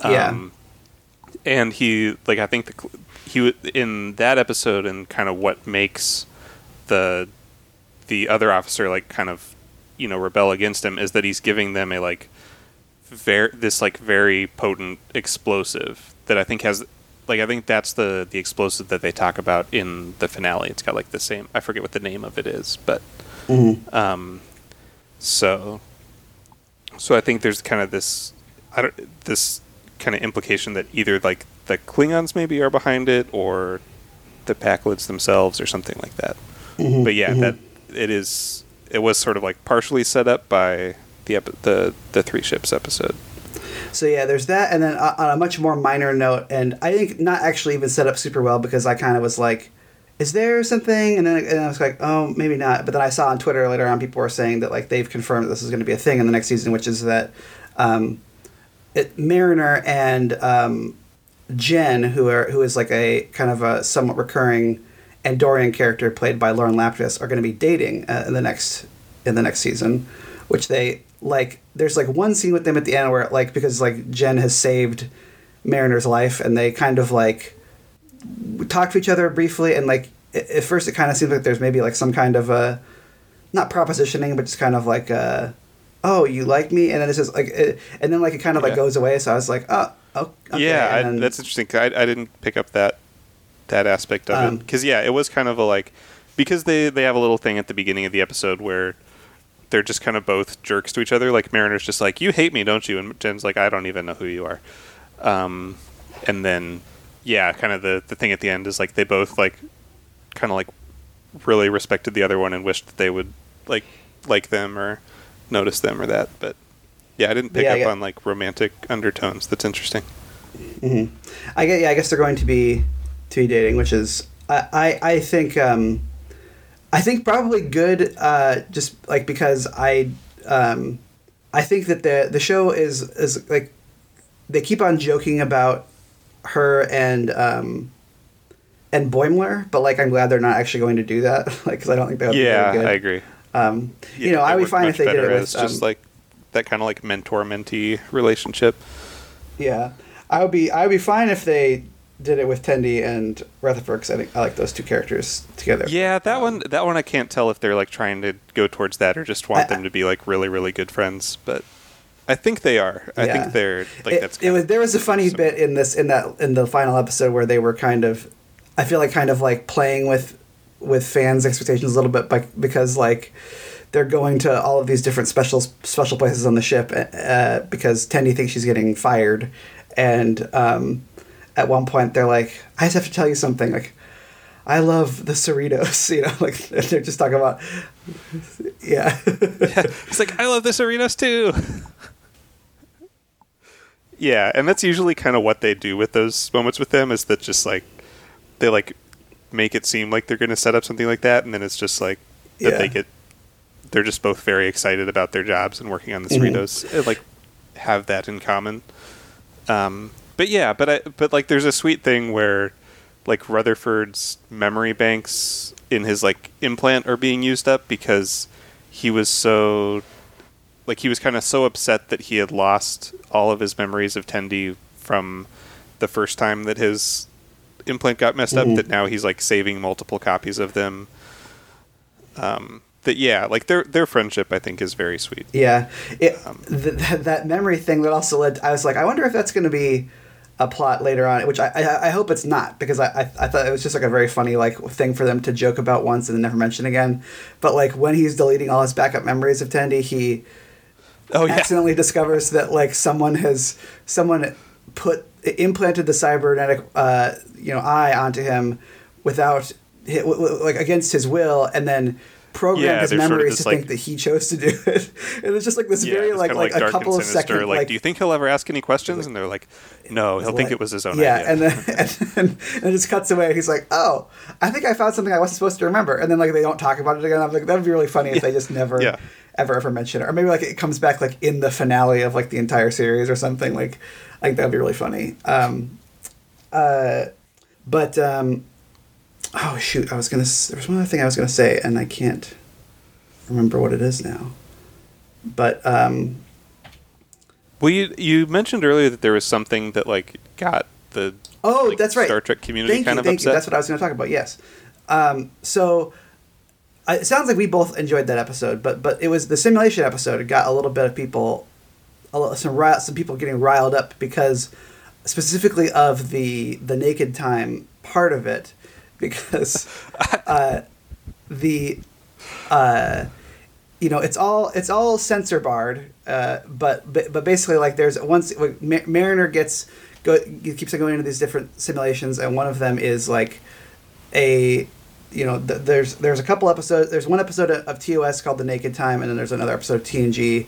Yeah. Um, and he like I think the cl- he in that episode and kind of what makes the the other officer like kind of you know rebel against him is that he's giving them a like very this like very potent explosive that I think has like I think that's the the explosive that they talk about in the finale. It's got like the same I forget what the name of it is, but Mhm. um, so, so I think there's kind of this, I don't, this kind of implication that either like the Klingons maybe are behind it, or the Pakleds themselves, or something like that. Mhm, But yeah, mhm. that it is. It was sort of like partially set up by the epi- the the three ships episode. So yeah, there's that, and then uh, on a much more minor note, and I think not actually even set up super well because I kind of was like, "Is there something?" And then and I was like, "Oh, maybe not." But then I saw on Twitter later on people were saying that like they've confirmed that this is going to be a thing in the next season, which is that um, it, Mariner and um, Jen, who are who is like a kind of a somewhat recurring Andorian character played by Lauren Lapkus, are going to be dating uh, in the next in the next season, which they like. There's like one scene with them at the end where like because like Jen has saved Mariner's life, and they kind of like talk to each other briefly, and like at first it kind of seems like there's maybe like some kind of a not propositioning, but just kind of like a, oh you like me, and then it's just like it, and then like it kind of like goes away. So I was like, oh. oh okay. yeah, I, that's interesting. I, I didn't pick up that that aspect of Um, it because yeah, it was kind of a like because they they have a little thing at the beginning of the episode where they're just kind of both jerks to each other. Like Mariner's just like, "You hate me, don't you?" And Jen's like, "I don't even know who you are." Um, and then yeah, kind of the the thing at the end is like they both like kind of like really respected the other one and wished that they would like like them or notice them or that. But yeah, I didn't pick Yeah, up on like romantic undertones. That's interesting. hmm I get. Yeah, I guess they're going to be to be dating, which is I I, I think um, I think probably good. Uh, just like because I um, I think that the the show is is like they keep on joking about her and um, and Boimler, but like I'm glad they're not actually going to do that, like because I don't think that would yeah, be very good. I agree. Um, you Yeah, know, I would much if they did it with just um, like that kind of like mentor mentee relationship. yeah. I would be I would be fine if they did it with Tendi and Rutherford because I think I like those two characters together. Yeah, that Um, one that one I can't tell if they're like trying to go towards that or just want I- them to be like really really good friends, but I think they are. I Yeah. think they're like it, that's it was there was a funny bit in this in that in the final episode where they were kind of I feel like kind of like playing with with fans expectations a little bit by, because like they're going to all of these different special special places on the ship uh, because Tendi thinks she's getting fired and um, at one point they're like I just have to tell you something like I love the Cerritos you know like they're just talking about yeah It's like I love the Cerritos too. yeah, and that's usually kind of what they do with those moments with them is that just like they like make it seem like they're going to set up something like that, and then it's just like that Yeah. they get they're just both very excited about their jobs and working on the Mhm. Cerritos, and, like have that in common. Um, but yeah, but I, but like there's a sweet thing where like Rutherford's memory banks in his like implant are being used up because he was so like he was kind of so upset that he had lost all of his memories of Tendi from the first time that his implant got messed Mhm. up that now he's like saving multiple copies of them. Um, that yeah, like their their friendship I think is very sweet. Yeah, it, Um, th- th- that memory thing that also led. I was like, I wonder if that's going to be a plot later on, which I, I I hope it's not because I, I I thought it was just like a very funny like thing for them to joke about once and then never mention again. But like when he's deleting all his backup memories of Tendi, he Oh yeah, accidentally discovers that like someone has someone put implanted the cybernetic uh, you know eye onto him without hi- w- w- like against his will and then programmed Yeah, his there's sort of memories to like- think that he chose to do it and it's just like this yeah, very it's like like, a couple and of seconds like, like do you think he'll ever ask any questions? And they're like, no, he'll think it was his own yeah, idea. and then and, then and it just cuts away. He's like, "Oh, I think I found something I wasn't supposed to remember." And then like they don't talk about it again. I'm like, that would be really funny if they just never, Yeah. ever, ever mention it, or maybe like it comes back like in the finale of like the entire series or something. Like, I think that'd be really funny. Um, uh, but um, oh shoot, I was gonna. There was one other thing I was gonna say, and I can't remember what it is now. But um, well, you you mentioned earlier that there was something that like got the Oh, like, that's right. Star Trek community thank kind you, of thank upset. you. That's what I was going to talk about. Yes. Um, so uh, it sounds like we both enjoyed that episode, but but it was the simulation episode. It got a little bit of people, a little, some ri- some people getting riled up because specifically of the the naked time part of it, because uh, the uh, you know it's all it's all censor barred uh, but, but but basically like there's once mariner gets go keeps going into these different simulations and one of them is like a you know th- there's there's a couple episodes there's one episode of, of tos called the naked time and then there's another episode of tng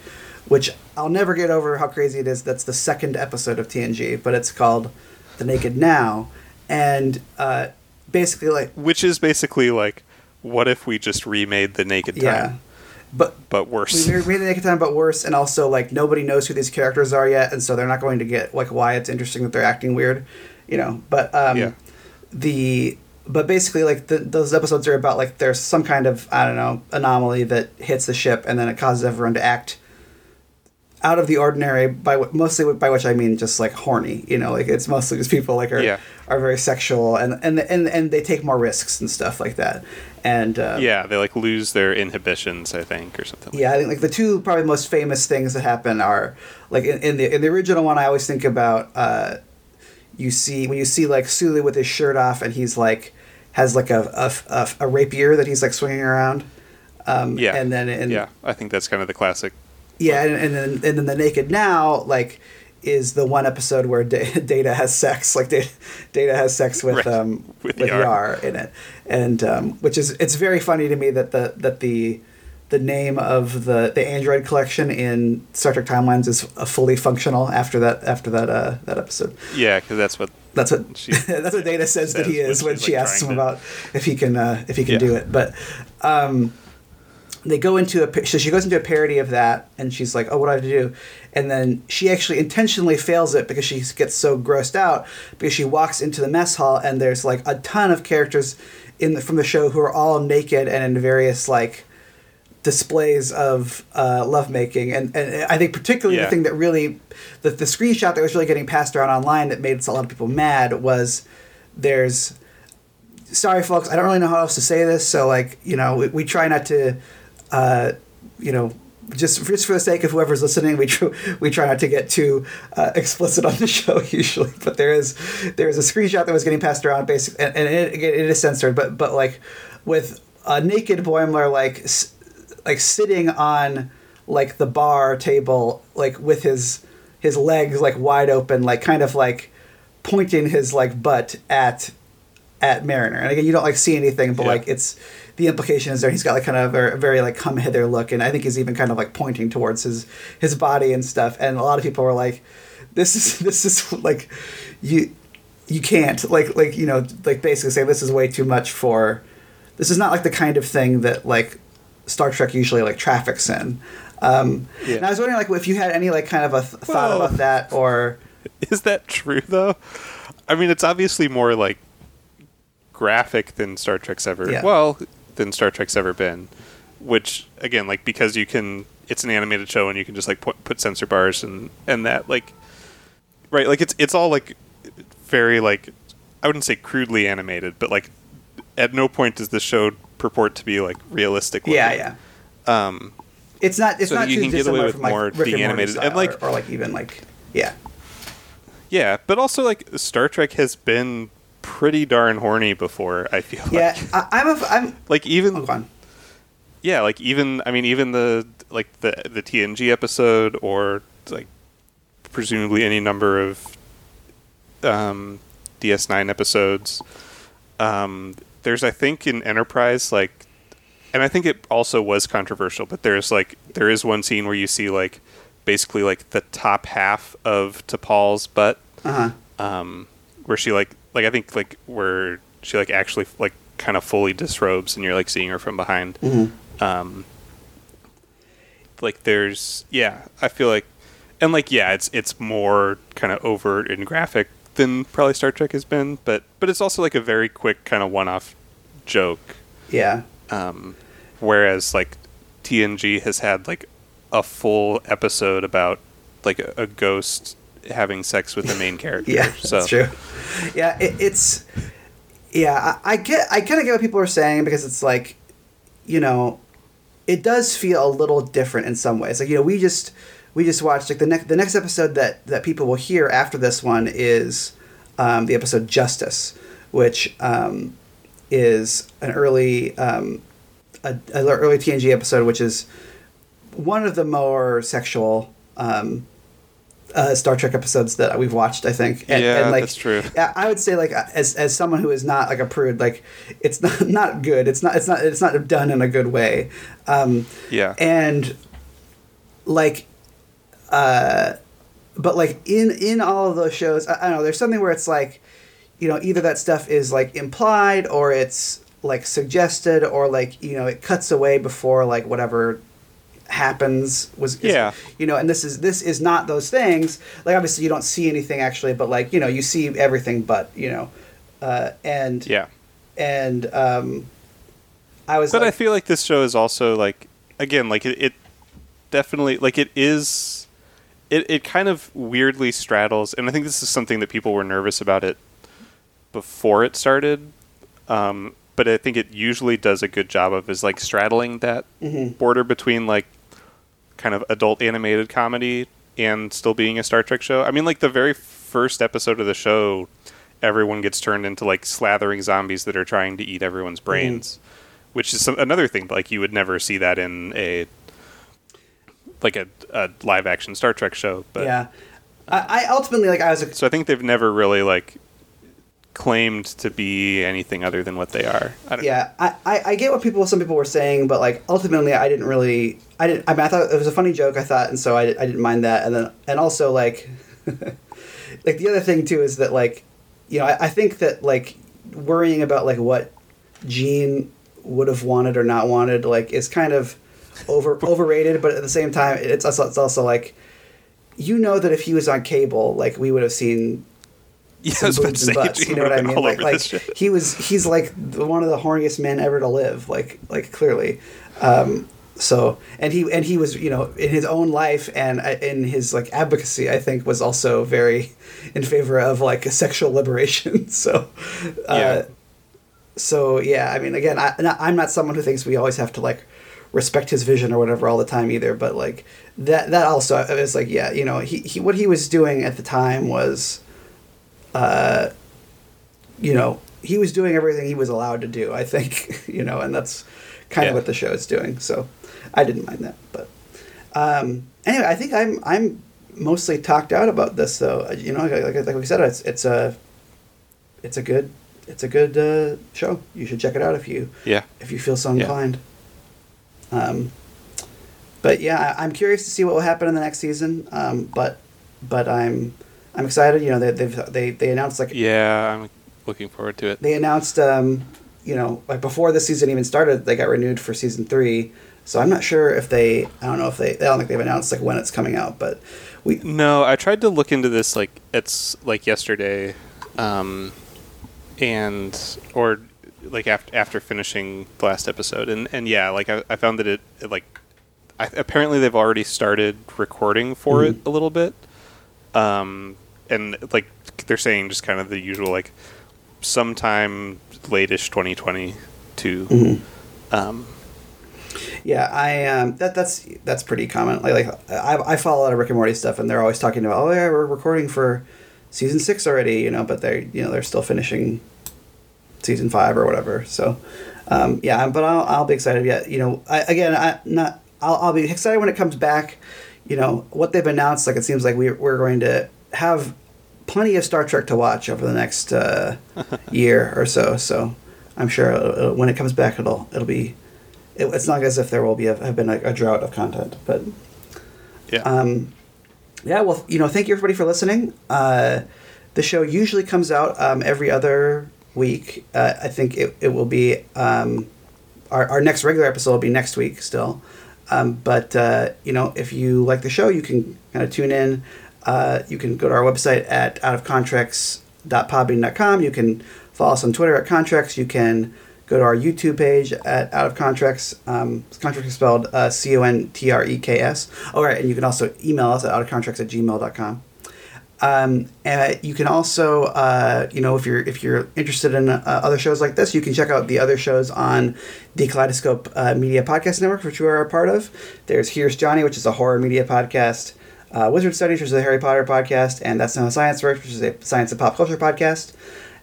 which i'll never get over how crazy it is. That's the second episode of tng but it's called the naked now. And uh, basically like Which is basically like, what if we just remade the Naked Time, yeah but but worse? we made the naked time but worse and also like nobody knows who these characters are yet and so they're not going to get like why it's interesting that they're acting weird you know but um Yeah. the but basically like the, those episodes are about like there's some kind of i don't know anomaly that hits the ship and then it causes everyone to act out of the ordinary by mostly by which i mean just like horny you know like it's mostly just people like are Yeah. Are very sexual and and and and they take more risks and stuff like that and uh, yeah, they like lose their inhibitions, I think, or something. like yeah, I think like the two probably most famous things that happen are like in, in the in the original one. I always think about uh, you see when you see like Sulu with his shirt off and he's like has like a a, a, a rapier that he's like swinging around. Um, Yeah. and then in, yeah, I think that's kind of the classic. yeah, and, and then and then the naked now like is the one episode where Da- Data has sex, like Data, Data has sex with Right. um With with, Yar. In it, and um, which is it's very funny to me that the that the the name of the the Android collection in Star Trek Timelines is uh, fully functional after that after that uh, that episode. Yeah, because that's what. That's what She that's what Data says, that he is when when she like, asks him to- about if he can uh, if he can Yeah. do it. But um, they go into a so she goes into a parody of that and she's like oh what do i have to do and then she actually intentionally fails it because she gets so grossed out because she walks into the mess hall and there's like a ton of characters in the, from the show who are all naked and in various like displays of uh, lovemaking and, and i think particularly Yeah. the thing that really the, the screenshot that was really getting passed around online that made a lot of people mad was there's sorry folks i don't really know how else to say this so like you know we, we try not to uh, you know just just for the sake of whoever's listening we tr- we try not to get too uh, explicit on the show usually but there is there is a screenshot that was getting passed around basically and, and it, again, it is censored but but like with a naked Boimler like s- like sitting on like the bar table like with his his legs like wide open like kind of like pointing his like butt at at Mariner. And again, you don't like see anything, but Yeah. like it's the implication is there. He's got like kind of a very like come hither look, and I think he's even kind of like pointing towards his his body and stuff. And a lot of people were like, "This is this is like you you can't like like you know like basically say this is way too much for this is not like the kind of thing that like Star Trek usually like traffics in." Um, Yeah. And I was wondering like if you had any like kind of a th- thought Well- about that or Is that true though? I mean, it's obviously more like graphic than Star Trek's ever. Yeah. Well, than Star Trek's ever been. Which again, like because you can, it's an animated show and you can just like put, put censor bars and and that like, right? Like it's it's all like very like I wouldn't say crudely animated, but like at no point does the show purport to be like realistic. yeah looking. yeah. Um, It's not. It's So not you can get away with from like more Rick being animated. And, like- or, or like even like yeah, yeah, but also like Star Trek has been pretty darn horny before. I feel yeah. like I, I'm a. I'm. like even Oh, yeah, like even I mean even the like the the TNG episode or like presumably any number of um, DS9 episodes. Um, there's I think in Enterprise like, and I think it also was controversial, but there's like there is one scene where you see like basically like the top half of T'Pol's butt, Uh huh. um, where she like like I think like where she like actually like kind of fully disrobes and you're like seeing her from behind. Mm-hmm. Um, like there's yeah, I feel like, and like yeah, it's it's more kind of overt and graphic than probably Star Trek has been, but but it's also like a very quick kind of one-off joke. Yeah. Um, whereas like TNG has had like a full episode about like a, a ghost having sex with the main character. Yeah. so That's true. Yeah. It, it's. Yeah, I, I get. I kind of get what people are saying because it's like, you know, it does feel a little different in some ways. Like you know, we just we just watched like the next the next episode that that people will hear after this one is um, the episode Justice, which um, is an early um, a, a early TNG episode, which is one of the more sexual um, uh, Star Trek episodes that we've watched. I think. Yeah, like, that's true. I would say like as as someone who is not like a prude, like it's not not good. It's not it's not it's not done in a good way. Um, yeah. and like uh but like in in all of those shows I, I don't know there's something where it's like you know either that stuff is like implied or it's like suggested or like you know it cuts away before like whatever happens was is- Yeah. you know and this is this is not those things like obviously you don't see anything actually but like you know you see everything but you know uh and yeah. and um i was But I feel like this show is also like again like it, it definitely like it is it, it kind of weirdly straddles and I think this is something that people were nervous about it before it started. Um, but I think it usually does a good job of is like straddling that Mhm. border between like kind of adult animated comedy and still being a Star Trek show. I mean like the very first episode of the show everyone gets turned into like slathering zombies that are trying to eat everyone's mm-hmm. brains which is some, another thing. Like you would never see that in a like a, a live action Star Trek show. But yeah I, I ultimately like i was A- so I think they've never really like claimed to be anything other than what they are. I don't yeah I, I, I get what people some people were saying but like ultimately i didn't really i didn't i mean i thought it was a funny joke i thought and so i, I didn't mind that and then and also like like the other thing too is that like you know I, I think that like worrying about like what gene would have wanted or not wanted like is kind of over overrated, but at the same time, it's also it's also like you know that if he was on cable, like we would have seen Yeah, some was about to boobs say, and butts. You know what I mean? Like, like he was, he's like one of the horniest men ever to live. Like, like clearly. Um, so, and he and he was, you know, in his own life and uh, in his like advocacy, I think was also very in favor of like sexual liberation. so, uh, Yeah. so yeah, I mean, again, I, not- I'm not someone who thinks we always have to like respect his vision or whatever all the time either. But like that, that also is like, yeah, you know, he, he what he was doing at the time was, uh, you know, he was doing everything he was allowed to do. I think, you know, and that's kind Yeah. of what the show is doing. So I didn't mind that, but um, anyway, I think I'm I'm mostly talked out about this though. You know, like, like, like we said, it's it's a it's a good it's a good uh, show. You should check it out if you Yeah. if you feel so Yeah. inclined. Um, but yeah, I'm curious to see what will happen in the next season. Um, but but I'm I'm excited. You know, they they've, they they announced like Yeah, I'm looking forward to it. they announced um, you know like before the season even started, they got renewed for season three. So I'm not sure if they I don't know if they I don't think they've announced like when it's coming out, but we No, I tried to look into this like it's like yesterday, um, and or like after after finishing the last episode, and and yeah, like I, I found that it, it like I, apparently they've already started recording for Mhm. it a little bit, um, and like they're saying just kind of the usual like sometime late-ish 2022. Mhm. Um, Yeah, I um, that that's that's pretty common. Like, like I, I follow a lot of Rick and Morty stuff, and they're always talking about, oh yeah, we're recording for season six already, you know, but they're you know they're still finishing season five or whatever. So um, yeah, but I'll, I'll be excited. Yeah, you know, I, again, I not I'll, I'll be excited when it comes back. You know what they've announced. Like it seems like we we're going to have plenty of Star Trek to watch over the next uh, year or so. So I'm sure uh, when it comes back, it'll it'll be. It, it's not as if there will be a, have been a, a drought of content, but yeah. um, yeah. Well, you know, thank you everybody for listening. Uh, the show usually comes out um, every other week. Uh, I think it, it will be um, our our next regular episode will be next week still. Um, but uh, you know, if you like the show, you can kind of tune in. Uh, you can go to our website at outofcontreks.podbean.com. You can follow us on Twitter at Contreks. You can go to our YouTube page at Out of Contreks. Um, contreks is spelled uh, C O N T R E K S. All right, and you can also email us at outofcontreks at gmail.com. Um, and you can also, uh, you know, if you're if you're interested in uh, other shows like this, you can check out the other shows on the Kaleidoscope uh, Media Podcast Network, which we are a part of. There's Here's Johnny, which is a horror media podcast. Uh, Wizard Studies, which is a Harry Potter podcast, and That's Not Science Works, which is a science and pop culture podcast.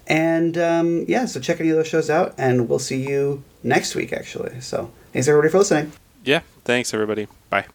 And um, yeah, so check any of those shows out, and we'll see you next week, actually. So thanks everybody for listening. yeah. Thanks, everybody. Bye.